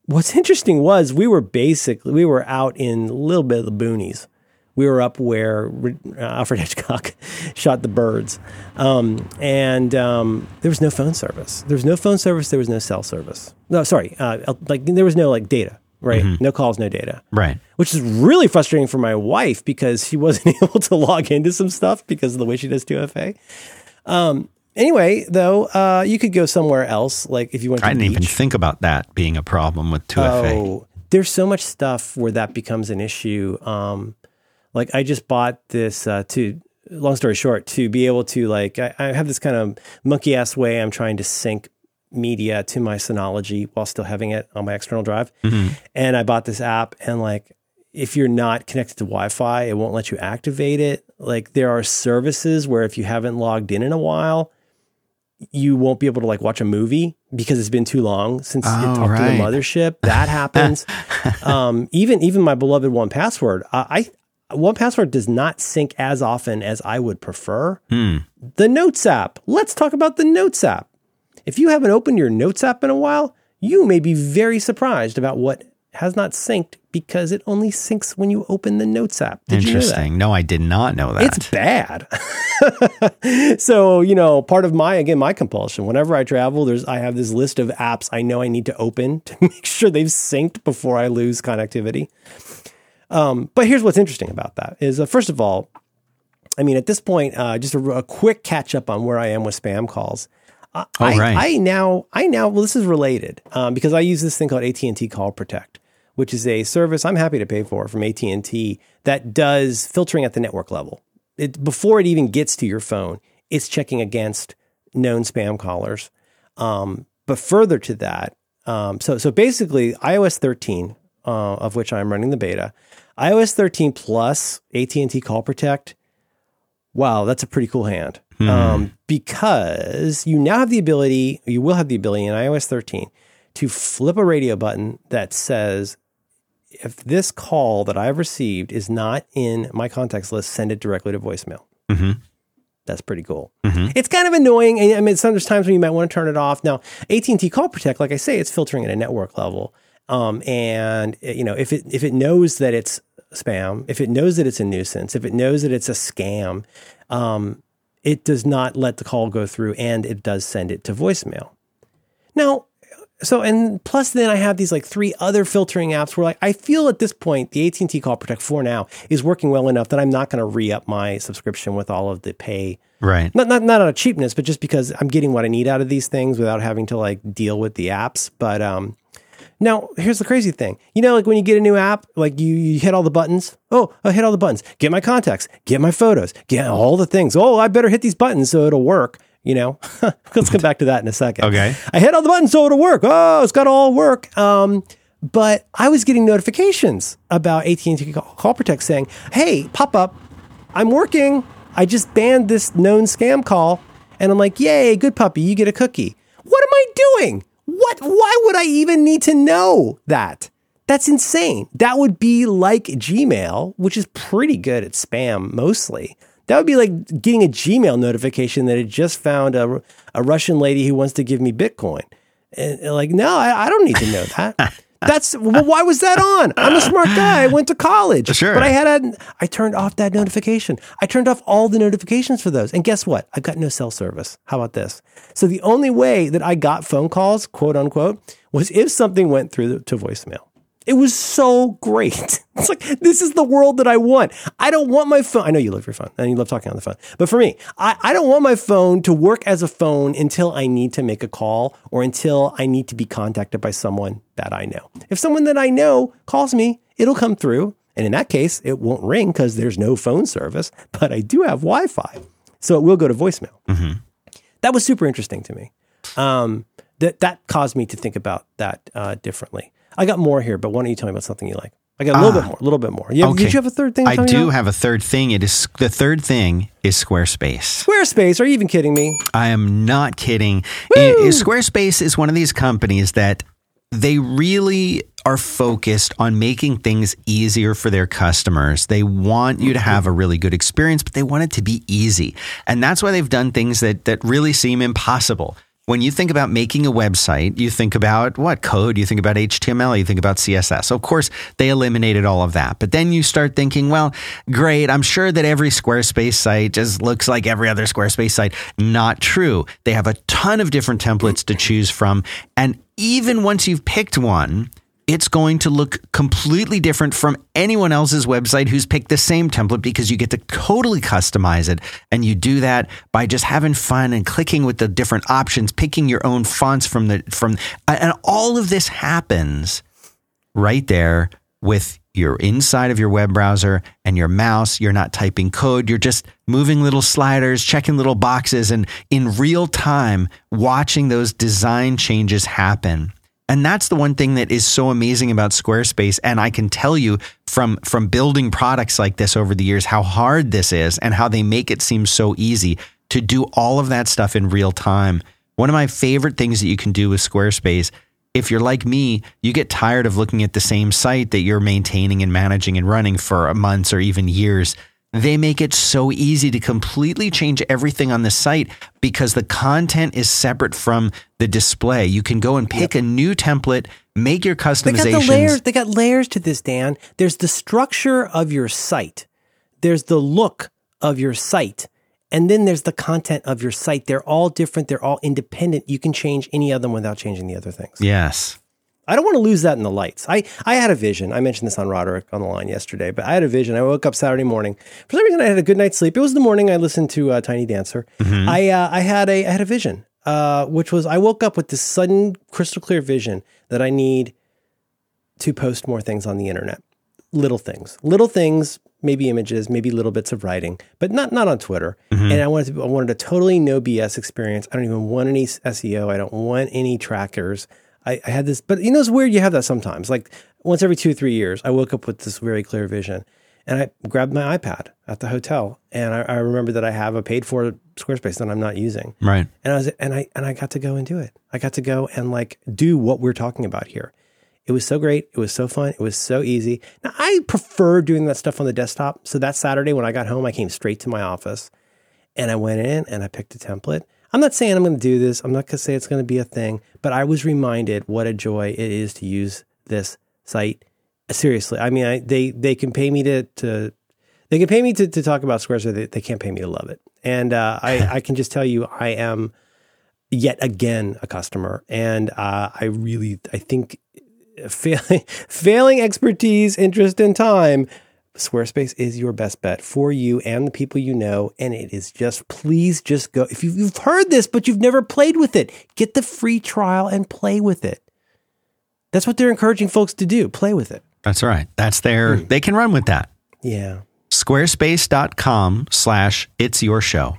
A: what's interesting was we were basically we were out in a little bit of the boonies. We were up where uh, Alfred Hitchcock shot the birds, um, and um, there was no phone service. There was no phone service. There was no cell service. No, sorry, uh, like there was no like data. Right, no calls, no data
B: Right.
A: which is really frustrating for my wife because she wasn't able to log into some stuff because of the way she does 2FA. Um, anyway, though, uh, you could go somewhere else, like if you went to
B: I didn't even
A: beach.
B: think about that being a problem with 2FA.
A: Oh, there's so much stuff where that becomes an issue. Um, like I just bought this uh, to. Long story short, to be able to like, I, I have this kind of monkey ass way I'm trying to sync media to my Synology while still having it on my external drive. And I bought this app, and like, if you're not connected to Wi-Fi, it won't let you activate it. Like, there are services where if you haven't logged in in a while, you won't be able to like watch a movie because it's been too long since you
B: Oh,
A: talked
B: right.
A: to the mothership. That happens. um, even even my beloved 1Password, I, I 1Password does not sync as often as I would prefer.
B: Hmm.
A: The Notes app. Let's talk about the Notes app. If you haven't opened your Notes app in a while, you may be very surprised about what has not synced because it only syncs when you open the Notes app. Did you know?
B: Interesting. No, I did not know that.
A: It's bad. so, you know, part of my again my compulsion, whenever I travel, there's I have this list of apps I know I need to open to make sure they've synced before I lose connectivity. Um, but here's what's interesting about that is uh, first of all, I mean, at this point, uh, just a, a quick catch up on where I am with spam calls.
B: Oh,
A: I,
B: right.
A: I now, I now, well, this is related um, because I use this thing called AT and T Call Protect, which is a service I'm happy to pay for from AT and T that does filtering at the network level. It, before it even gets to your phone, it's checking against known spam callers. Um, but further to that, um, so so basically, iOS 13, uh, of which I'm running the beta, iOS 13 plus AT and T Call Protect. Wow, that's a pretty cool hand. Um, because you now have the ability, you will have the ability in iOS 13 to flip a radio button that says, if this call that I've received is not in my contacts list, send it directly to voicemail. That's pretty cool. It's kind of annoying. and I mean, some there's times when you might want to turn it off. Now, AT and T Call Protect, like I say, it's filtering at a network level. Um, and uh, you know, if it if it knows that it's spam, if it knows that it's a nuisance, if it knows that it's a scam, um, it does not let the call go through, and it does send it to voicemail. Now, so and plus then I have these like three other filtering apps where like I feel at this point the AT&T Call Protect 4 now is working well enough that I'm not going to re-up my subscription with all of the pay.
B: right.
A: Not, not not out of cheapness, but just because I'm getting what I need out of these things without having to like deal with the apps. But um now here's the crazy thing. You know, like when you get a new app, like you, you hit all the buttons. Oh, I hit all the buttons. Get my contacts, get my photos, get all the things. Oh, I better hit these buttons so it'll work. You know, let's come back to that in a second.
B: Okay.
A: I hit all the buttons so it'll work. Oh, it's got to all work. Um, but I was getting notifications about AT&T Call Call Protect saying, "Hey, pop up, I'm working. I just banned this known scam call." And I'm like, "Yay, good puppy, you get a cookie." What am I doing? What why would I even need to know that? That's insane. That would be like Gmail, which is pretty good at spam mostly. That would be like getting a Gmail notification that it just found a, a Russian lady who wants to give me Bitcoin. And, like, no, I, I don't need to know that. That's well, why was that on? I'm a smart guy. I went to college.
B: Sure.
A: But I had a, I turned off that notification. I turned off all the notifications for those. And guess what? I've got no cell service. How about this? So the only way that I got phone calls, quote unquote, was if something went through to voicemail. It was so great. It's like, this is the world that I want. I don't want my phone. I know you love your phone and you love talking on the phone. But for me, I, I don't want my phone to work as a phone until I need to make a call or until I need to be contacted by someone that I know. If someone that I know calls me, it'll come through. And in that case, it won't ring because there's no phone service, but I do have Wi Fi. So it will go to voicemail. That was super interesting to me. Um, that, that caused me to think about that uh, differently. I got more here, but why don't you tell me about something you like? I got a little bit ah, more, a little bit more. You have, Did you have a third thing?
B: I do
A: about?
B: have a third thing. It is the third thing is Squarespace.
A: Squarespace. Are you even kidding me?
B: I am not kidding. I- Squarespace is one of these companies that they really are focused on making things easier for their customers. They want you to have a really good experience, but they want it to be easy. And that's why they've done things that, that really seem impossible. When you think about making a website, you think about what code? You think about HTML, you think about CSS. Of course, they eliminated all of that. But then you start thinking, well, great, I'm sure that every Squarespace site just looks like every other Squarespace site. Not true. They have a ton of different templates to choose from. And even once you've picked one, it's going to look completely different from anyone else's website who's picked the same template because you get to totally customize it. And you do that by just having fun and clicking with the different options, picking your own fonts from the, from, and all of this happens right there with your inside of your web browser and your mouse. You're not typing code. You're just moving little sliders, checking little boxes, and in real time, watching those design changes happen. And that's the one thing that is so amazing about Squarespace. And I can tell you from, from building products like this over the years, how hard this is and how they make it seem so easy to do all of that stuff in real time. One of my favorite things that you can do with Squarespace, if you're like me, you get tired of looking at the same site that you're maintaining and managing and running for months or even years. They make it so easy to completely change everything on the site because the content is separate from the display. You can go and pick yep. a new template, make your customizations.
A: They got the layers. They got layers to this, Dan. There's the structure of your site. There's the look of your site. And then there's the content of your site. They're all different. They're all independent. You can change any of them without changing the other things.
B: Yes.
A: I don't want to lose that in the lights. I, I had a vision. I mentioned this on Roderick on the line yesterday, but I had a vision. I woke up Saturday morning. For some reason, I had a good night's sleep. It was the morning I listened to uh, Tiny Dancer. Mm-hmm. I uh, I had a I had a vision, uh, which was I woke up with this sudden crystal clear vision that I need to post more things on the internet. Little things, little things, maybe images, maybe little bits of writing, but not not on Twitter. Mm-hmm. And I wanted to, I wanted a totally no BS experience. I don't even want any SEO. I don't want any trackers. I, I had this, but you know, it's weird. You have that sometimes. Like once every two or three years, I woke up with this very clear vision, and I grabbed my iPad at the hotel, and I, I remember that I have a paid for Squarespace that I'm not using.
B: Right.
A: And I was, and I, and I got to go and do it. I got to go and like do what we're talking about here. It was so great. It was so fun. It was so easy. Now I prefer doing that stuff on the desktop. So that Saturday when I got home, I came straight to my office and I went in and I picked a template I'm not saying I'm going to do this. I'm not going to say it's going to be a thing, but I was reminded what a joy it is to use this site. Seriously, I mean, I, they they can pay me to to they can pay me to, to talk about Squarespace. They, they can't pay me to love it, and uh, I I can just tell you I am yet again a customer, and uh, I really I think failing failing expertise, interest, and time Squarespace is your best bet for you and the people you know. And it is just, please just go. If you've heard this, but you've never played with it, get the free trial and play with it. That's what they're encouraging folks to do. Play with it.
B: That's right. That's their, hmm. they can run with that.
A: Yeah.
B: Squarespace.com slash it's your show.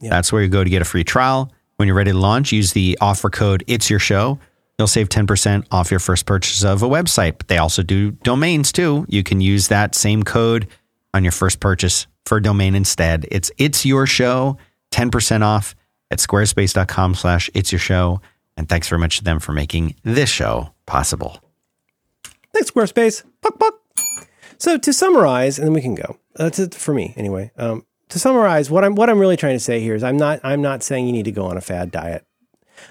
B: Yeah. That's where you go to get a free trial. When you're ready to launch, use the offer code it's your show You'll save 10% off your first purchase of a website, but they also do domains too. You can use that same code on your first purchase for a domain instead. It's it's your show, 10% off at squarespace.com slash it's your show. And thanks very much to them for making this show possible.
A: Thanks, Squarespace. Puck, puck. So to summarize, and then we can go. That's it for me anyway. Um, to summarize, what I'm what I'm really trying to say here is I'm not I'm not saying you need to go on a fad diet.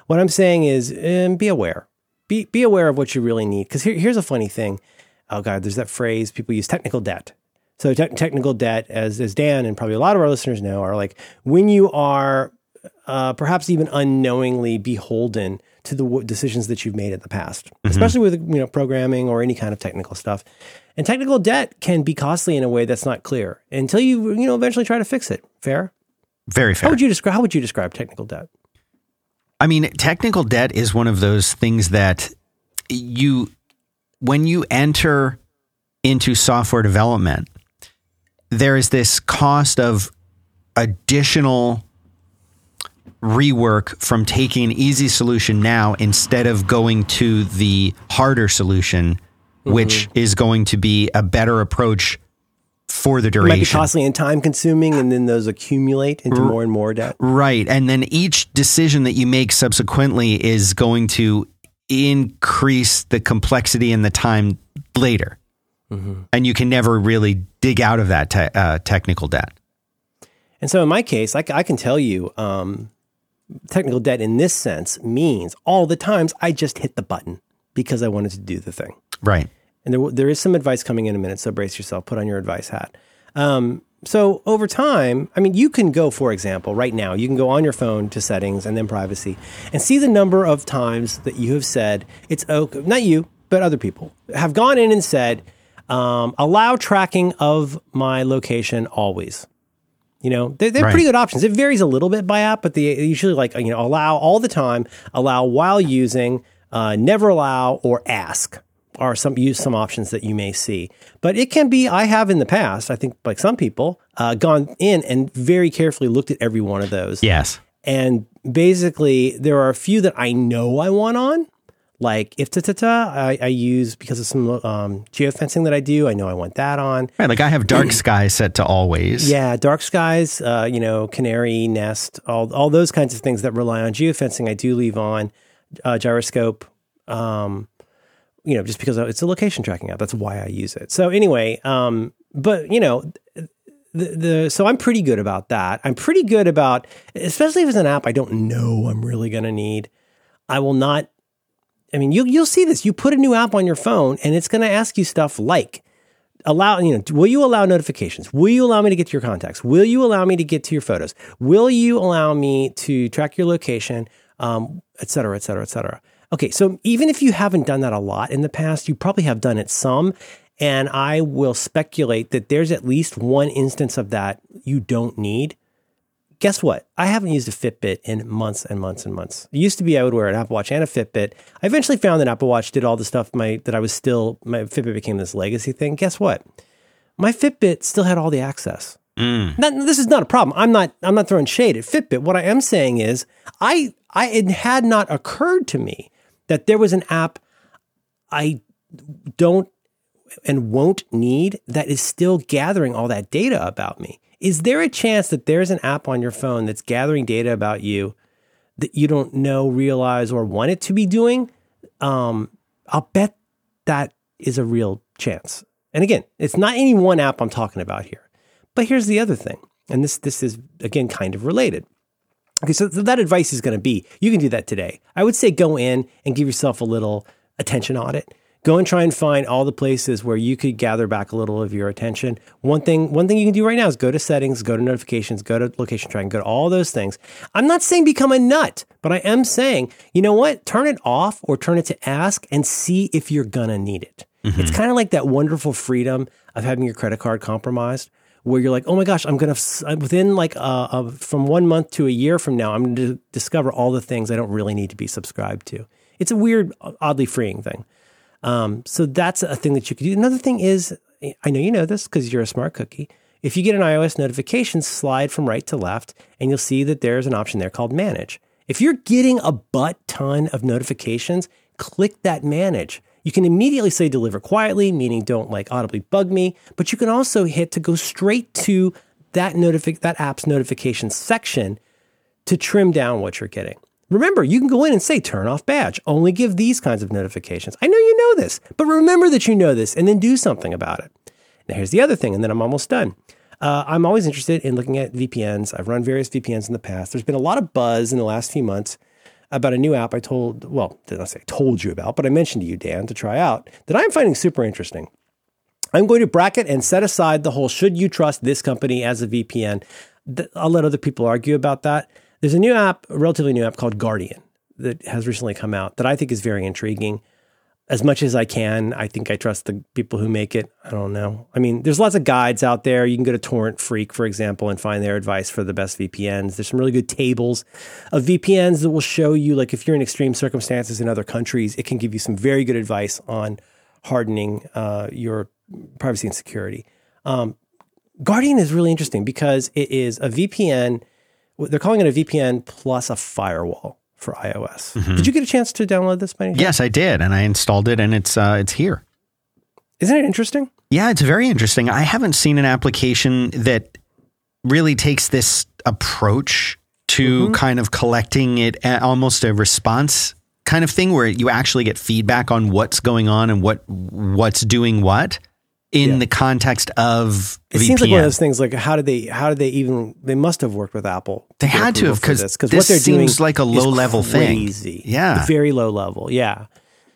A: What I'm saying is um, be aware. Be, be aware of what you really need. Because here, here's a funny thing. Oh, God, there's that phrase people use technical debt. So, te- technical debt, as, as Dan and probably a lot of our listeners know, are like when you are uh, perhaps even unknowingly beholden to the w- decisions that you've made in the past, mm-hmm. especially with you know programming or any kind of technical stuff. And technical debt can be costly in a way that's not clear until you you know eventually try to fix it. Fair?
B: Very fair.
A: How would you describe how would you describe technical debt?
B: I mean, technical debt is one of those things that you, when you enter into software development, there is this cost of additional rework from taking an easy solution now instead of going to the harder solution, mm-hmm. which is going to be a better approach for the duration. It might be
A: costly and time consuming, and then those accumulate into more and more debt.
B: Right. And then each decision that you make subsequently is going to increase the complexity and the time later. And you can never really dig out of that te- uh, technical debt.
A: And so in my case, i can tell you, um, technical debt in this sense means all the times I just hit the button because I wanted to do the thing.
B: Right.
A: And there, there is some advice coming in a minute, so brace yourself. Put on your advice hat. Um, so over time, I mean, you can go, for example, right now, you can go on your phone to settings and then privacy and see the number of times that you have said it's okay. Not you, but other people have gone in and said, um, allow tracking of my location always. You know, they're, they're
B: Right.
A: pretty good options. It varies a little bit by app, but they usually like, you know, allow all the time, allow while using, uh, never allow, or ask are some use some options that you may see. But it can be, I have in the past, I think like some people, uh, gone in and very carefully looked at every one of those.
B: Yes.
A: And basically, there are a few that I know I want on. Like if ta ta ta, I, I use because of some um, geofencing that I do. I know I want that on.
B: Right. Like I have dark sky set to always.
A: Yeah, dark skies, uh, you know, canary nest, all all those kinds of things that rely on geofencing. I do leave on uh, gyroscope, um, you know, just because it's a location tracking app. That's why I use it. So anyway, um, but you know, the, the so I'm pretty good about that. I'm pretty good about, especially if it's an app I don't know I'm really going to need. I will not. I mean, you you'll see this. You put a new app on your phone, and it's going to ask you stuff like allow you know will you allow notifications will you allow me to get to your contacts will you allow me to get to your photos will you allow me to track your location um, et cetera et cetera et cetera okay so even if you haven't done that a lot in the past you probably have done it some and i will speculate that there's at least one instance of that you don't need guess what? I haven't used a Fitbit in months and months and months. It used to be I would wear an Apple Watch and a Fitbit. I eventually found that Apple Watch did all the stuff my that I was still my Fitbit became this legacy thing. Guess what? My Fitbit still had all the access. Mm. Not, this is not a problem. I'm not I'm not throwing shade at Fitbit. What I am saying is I I it had not occurred to me that there was an app I don't and won't need that is still gathering all that data about me. Is there a chance that there's an app on your phone that's gathering data about you that you don't know, realize, or want it to be doing? Um, I'll bet that is a real chance. And again, it's not any one app I'm talking about here. But here's the other thing, and this this is again kind of related. Okay, so that advice is going to be you can do that today. I would say go in and give yourself a little attention audit. Go and try and find all the places where you could gather back a little of your attention. One thing, one thing you can do right now is go to settings, go to notifications, go to location tracking, go to all those things. I'm not saying become a nut, but I am saying, you know what? Turn it off or turn it to ask and see if you're gonna need it. Mm-hmm. It's kind of like that wonderful freedom of having your credit card compromised where you're like, oh my gosh, I'm gonna within like uh, uh, from one month to a year from now, I'm gonna discover all the things I don't really need to be subscribed to. It's a weird, oddly freeing thing. Um, so that's a thing that you could do. Another thing is, I know you know this because you're a smart cookie. If you get an iOS notification, slide from right to left, and you'll see that there's an option there called Manage. If you're getting a butt ton of notifications, click that Manage. You can immediately say deliver quietly, meaning don't like audibly bug me, but you can also hit to go straight to that notifi- that app's notification section to trim down what you're getting. Remember, you can go in and say turn off badge, only give these kinds of notifications. I know you know this, but remember that you know this and then do something about it. Now, here's the other thing, and then I'm almost done. Uh, I'm always interested in looking at VPNs. I've run various VPNs in the past. There's been a lot of buzz in the last few months about a new app I told, well, did not say told you about, but I mentioned to you, Dan, to try out that I'm finding super interesting. I'm going to bracket and set aside the whole should you trust this company as a VPN. I'll let other people argue about that. There's a new app, a relatively new app called Guardian that has recently come out that I think is very intriguing. As much as I can, I think I trust the people who make it. I don't know. I mean, there's lots of guides out there. You can go to TorrentFreak, for example, and find their advice for the best VPNs. There's some really good tables of VPNs that will show you, like, if you're in extreme circumstances in other countries, it can give you some very good advice on hardening uh, your privacy and security. Um, Guardian is really interesting because it is a VPN. They're calling it a VPN plus a firewall for iOS. Did you get a chance to download this by any chance?
B: Yes, I did, and I installed it, and it's uh, it's here.
A: Isn't it interesting?
B: Yeah, it's very interesting. I haven't seen an application that really takes this approach to kind of collecting it almost a response kind of thing where you actually get feedback on what's going on and what what's doing what in
A: Yeah.
B: the context of
A: It
B: VPN.
A: seems like one of those things. Like, how did they? How did they even? They must have worked with Apple.
B: They had to have,
A: for
B: 'cause
A: this, 'cause
B: this
A: what they're doing
B: seems like a low-level thing.
A: crazy.
B: Yeah.
A: very low level. Yeah.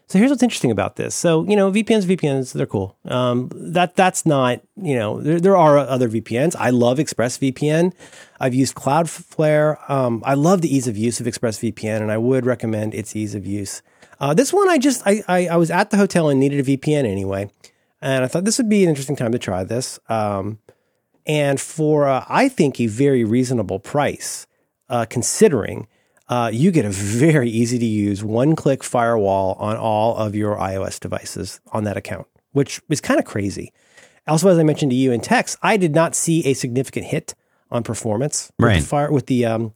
A: So here's what's interesting about this. So you know, VPNs, VPNs, they're cool. Um, that that's not you know there there are other VPNs. I love ExpressVPN. I've used Cloudflare. Um, I love the ease of use of ExpressVPN, and I would recommend its ease of use. Uh, this one, I just I, I I was at the hotel and needed a VPN anyway, and I thought this would be an interesting time to try this. Um, and for uh, I think a very reasonable price, uh, considering uh, you get a very easy to use one click firewall on all of your iOS devices on that account, which is kind of crazy. Also, as I mentioned to you in text, I did not see a significant hit on performance with
B: Right.
A: the fire with the um,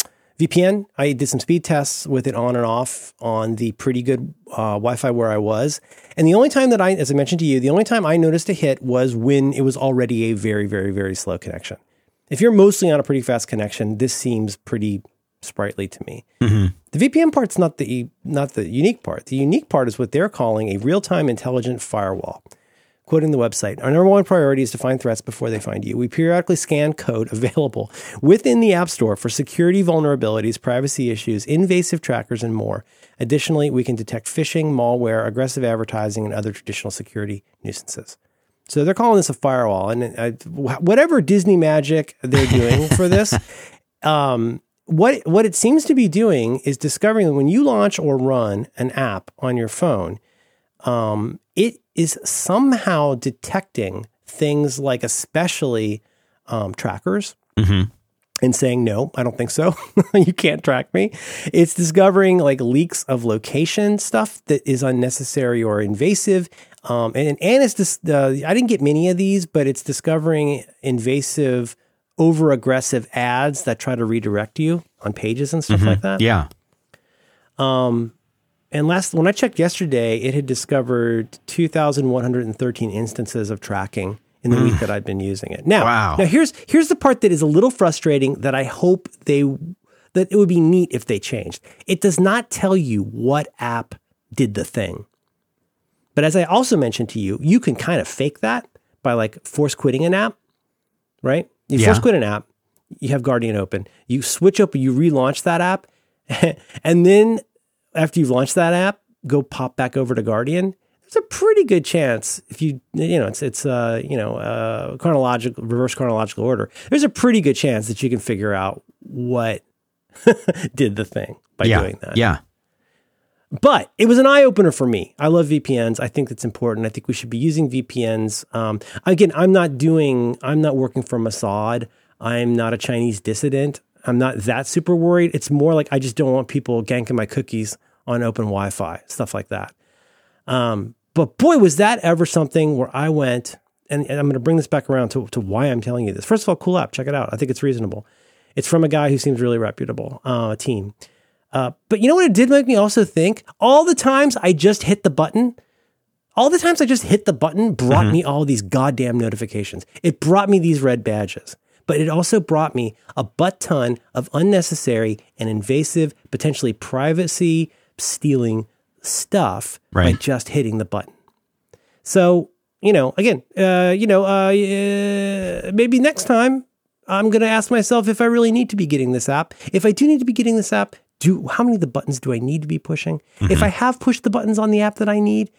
A: VPN. I did some speed tests with it on and off on the pretty good uh, Wi-Fi where I was, and the only time that I, as I mentioned to you, the only time I noticed a hit was when it was already a very, very, very slow connection. If you're mostly on a pretty fast connection, this seems pretty sprightly to me. The VPN part's not the not the unique part. The unique part is what they're calling a real-time intelligent firewall. Quoting the website, our number one priority is to find threats before they find you. We periodically scan code available within the App Store for security vulnerabilities, privacy issues, invasive trackers, and more. Additionally, we can detect phishing, malware, aggressive advertising, and other traditional security nuisances. So they're calling this a firewall, and uh, whatever Disney magic they're doing for this, um, what what it seems to be doing is discovering that when you launch or run an app on your phone, um, it is somehow detecting things like especially um, trackers and saying no i don't think so. You can't track me. It's discovering like leaks of location stuff that is unnecessary or invasive um, and and it's this uh, i didn't get many of these but it's discovering invasive over aggressive ads that try to redirect you on pages and stuff like that.
B: Yeah.
A: And last when I checked yesterday, it had discovered 2,113 instances of tracking in the week mm. that I'd been using it. Now,
B: Wow.
A: now here's here's the part that is a little frustrating that I hope they that it would be neat if they changed. It does not tell you what app did the thing. But as I also mentioned to you, you can kind of fake that by like force quitting an app, right? You
B: Yeah.
A: force quit an app, you have Guardian open, you switch up, you relaunch that app, and then after you've launched that app, go pop back over to Guardian. There's a pretty good chance if you you know it's it's uh you know uh chronological reverse chronological order. There's a pretty good chance that you can figure out what did the thing by
B: Yeah.
A: doing that.
B: Yeah.
A: But it was an eye opener for me. I love VPNs. I think it's important. I think we should be using VPNs. Um, again, I'm not doing, I'm not working for Mossad. I'm not a Chinese dissident. I'm not that super worried. It's more like I just don't want people ganking my cookies on open Wi Fi, stuff like that. Um, but boy, was that ever something where I went, and, and I'm going to bring this back around to, to why I'm telling you this. First of all, cool app. Check it out. I think it's reasonable. It's from a guy who seems really reputable, uh, a team. Uh, but you know what it did make me also think? All the times I just hit the button, all the times I just hit the button brought me all these goddamn notifications. It brought me these red badges, but it also brought me a butt ton of unnecessary and invasive, potentially privacy stealing stuff by just hitting the button. So, you know, again, uh, you know, uh, uh, maybe next time I'm going to ask myself if I really need to be getting this app. If I do need to be getting this app, do how many of the buttons do I need to be pushing? If I have pushed the buttons on the app that I need,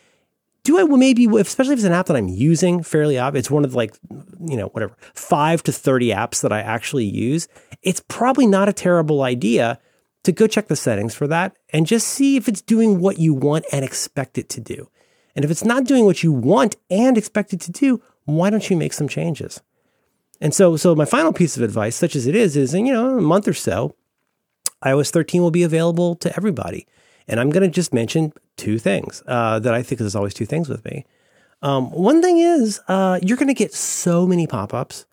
A: do I maybe, especially if it's an app that I'm using fairly often, it's one of the, like, you know, whatever, five to 30 apps that I actually use. It's probably not a terrible idea to go check the settings for that and just see if it's doing what you want and expect it to do. And if it's not doing what you want and expect it to do, why don't you make some changes? And so, so my final piece of advice, such as it is, is in you know a month or so, iOS 13 will be available to everybody. And I'm going to just mention two things uh, that I think there's always two things with me. Um, one thing is uh, you're going to get so many pop-ups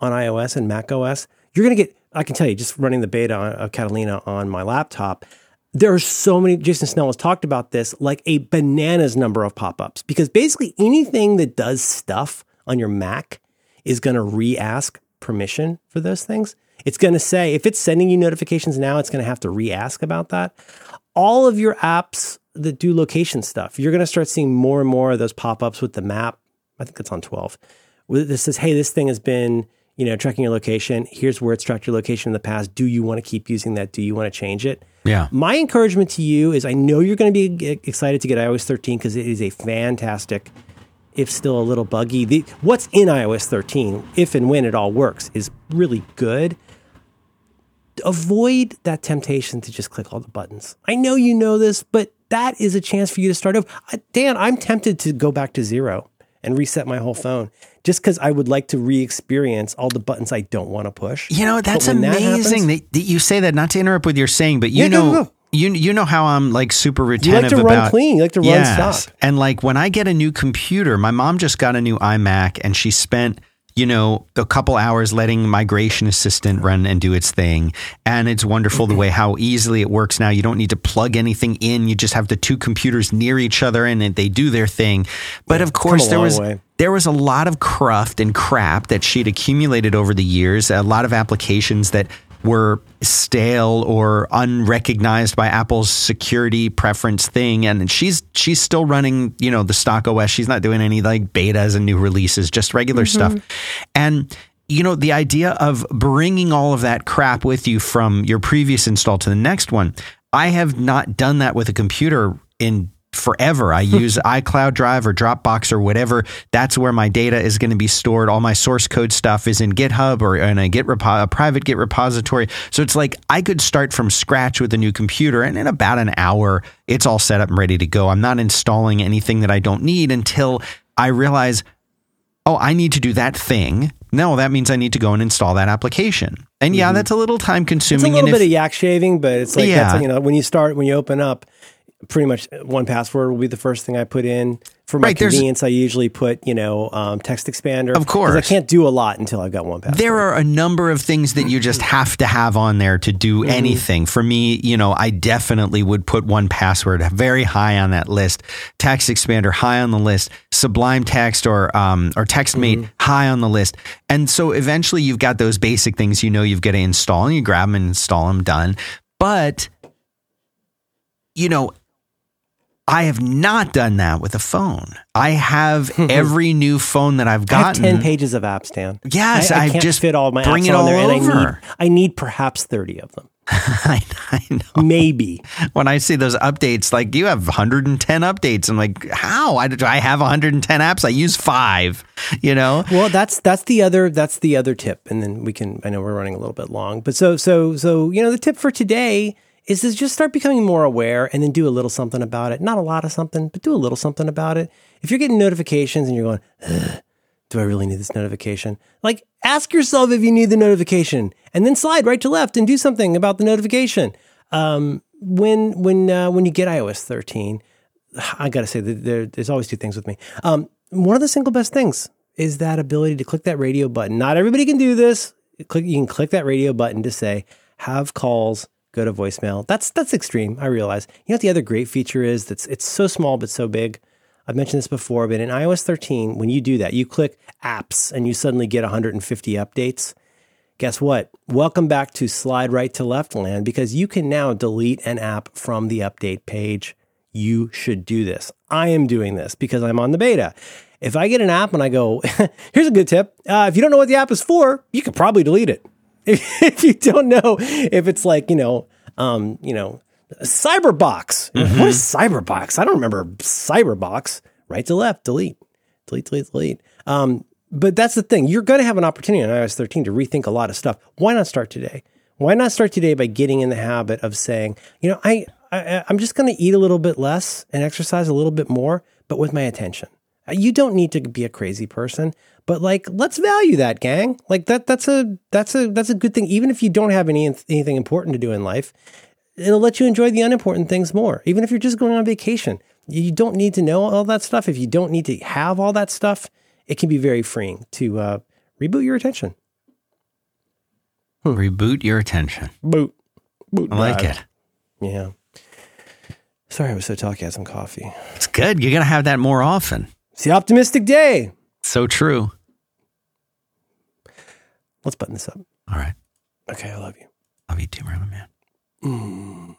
A: on iOS and Mac OS. You're going to get, I can tell you, just running the beta of Catalina on my laptop, there are so many. Jason Snell has talked about this, like a bananas number of pop-ups, because basically anything that does stuff on your Mac is going to re-ask permission for those things. It's going to say if it's sending you notifications now, it's going to have to re-ask about that. All of your apps that do location stuff. You're going to start seeing more and more of those pop ups with the map. I think it's on 12. This says, hey, this thing has been, you know, tracking your location. Here's where it's tracked your location in the past. Do you want to keep using that? Do you want to change it?
B: Yeah.
A: My encouragement to you is I know you're going to be excited to get iOS 13 because it is a fantastic, if still a little buggy. The, what's in iOS 13, if and when it all works, is really good avoid that temptation to just click all the buttons. I know you know this, but that is a chance for you to start over. Dan, I'm tempted to go back to zero and reset my whole phone just because I would like to re-experience all the buttons I don't want to push.
B: You know, that's amazing that, happens, that, you say that. Not to interrupt with your saying, but you yeah, know, you you know how I'm like super retentive.
A: You like to
B: about,
A: run clean. You like to run yes. stop.
B: And like when I get a new computer, my mom just got a new iMac, and she spent you know, a couple hours letting migration assistant run and do its thing. And it's wonderful the way how easily it works now. You don't need to plug anything in. You just have the two computers near each other and they do their thing. But yeah, of course there was way. there was a lot of cruft and crap that she'd accumulated over the years, a lot of applications that were stale or unrecognized by Apple's security preference thing. And she's she's still running, you know, the stock OS. She's not doing any like betas and new releases, just regular mm-hmm. stuff. And you know, the idea of bringing all of that crap with you from your previous install to the next one. I have not done that with a computer in forever. I use iCloud Drive or Dropbox or whatever. That's where my data is going to be stored. All my source code stuff is in GitHub or in a Git repo- a private Git repository. So it's like I could start from scratch with a new computer, and in about an hour, it's all set up and ready to go. I'm not installing anything that I don't need until I realize, oh, I need to do that thing. No, that means I need to go and install that application. And yeah, mm-hmm. that's a little time consuming.
A: It's a little bit if, of yak shaving, but it's like yeah. you know when you start when you open up pretty much 1Password will be the first thing I put in. For my right, convenience, I usually put, you know, um, TextExpander.
B: Of course.
A: I can't do a lot until I've got 1Password.
B: There are a number of things that you just have to have on there to do mm-hmm. anything. For me, you know, I definitely would put 1Password very high on that list. TextExpander high on the list. Sublime text or um, or TextMate mm-hmm. high on the list. And so eventually you've got those basic things you know you've got to install and you grab them and install them done. But you know, I have not done that with a phone. I have every new phone that I've gotten.
A: I have ten pages of apps, Dan.
B: Yes, I, I
A: can't
B: just
A: fit all my
B: bring
A: apps
B: it all
A: there,
B: over.
A: and I need, I need perhaps thirty of them.
B: I, I, know.
A: Maybe
B: when I see those updates, like you have 110 updates, I'm like, how? I, do I have 110 apps? I use five. You know.
A: Well, that's that's the other that's the other tip, and then we can. I know we're running a little bit long, but so so so you know the tip for today is to just start becoming more aware and then do a little something about it. Not a lot of something, but do a little something about it. If you're getting notifications and you're going, do I really need this notification? Like, ask yourself if you need the notification and then slide right to left and do something about the notification. Um, when when uh, when you get iOS 13, I got to say that there, there's always two things with me. Um, one of the single best things is that ability to click that radio button. Not everybody can do this. Click, you can click that radio button to say, have calls go to voicemail. That's that's extreme. I realize. You know what the other great feature is? That's it's so small but so big. I've mentioned this before, but in iOS 13, when you do that, you click apps and you suddenly get 150 updates. Guess what? Welcome back to slide right to left land because you can now delete an app from the update page. You should do this. I am doing this because I'm on the beta. If I get an app and I go, here's a good tip. Uh, if you don't know what the app is for, you could probably delete it. if you don't know if it's like you know um, you know cyberbox. Mm-hmm. what is cyberbox? I don't remember. Cyberbox. Right to left. Delete. Delete delete delete. Um, but that's the thing. You're going to have an opportunity on ios 13 to rethink a lot of stuff. Why not start today? Why not start today by getting in the habit of saying you know i, I i'm just going to eat a little bit less and exercise a little bit more but with my attention. You don't need to be a crazy person, but like let's value that, gang. Like that that's a that's a that's a good thing even if you don't have any anything important to do in life. It'll let you enjoy the unimportant things more. Even if you're just going on vacation. You don't need to know all that stuff. If you don't need to have all that stuff, it can be very freeing to uh, reboot your attention.
B: Hmm. Reboot your attention.
A: Boot. Boot
B: I like it.
A: Yeah. Sorry I was so talky. I had some coffee.
B: It's good. You're going to have that more often.
A: It's the optimistic day.
B: So true.
A: Let's button this up.
B: All right.
A: Okay, I love you.
B: Love you too, Merlin Mann. Mm.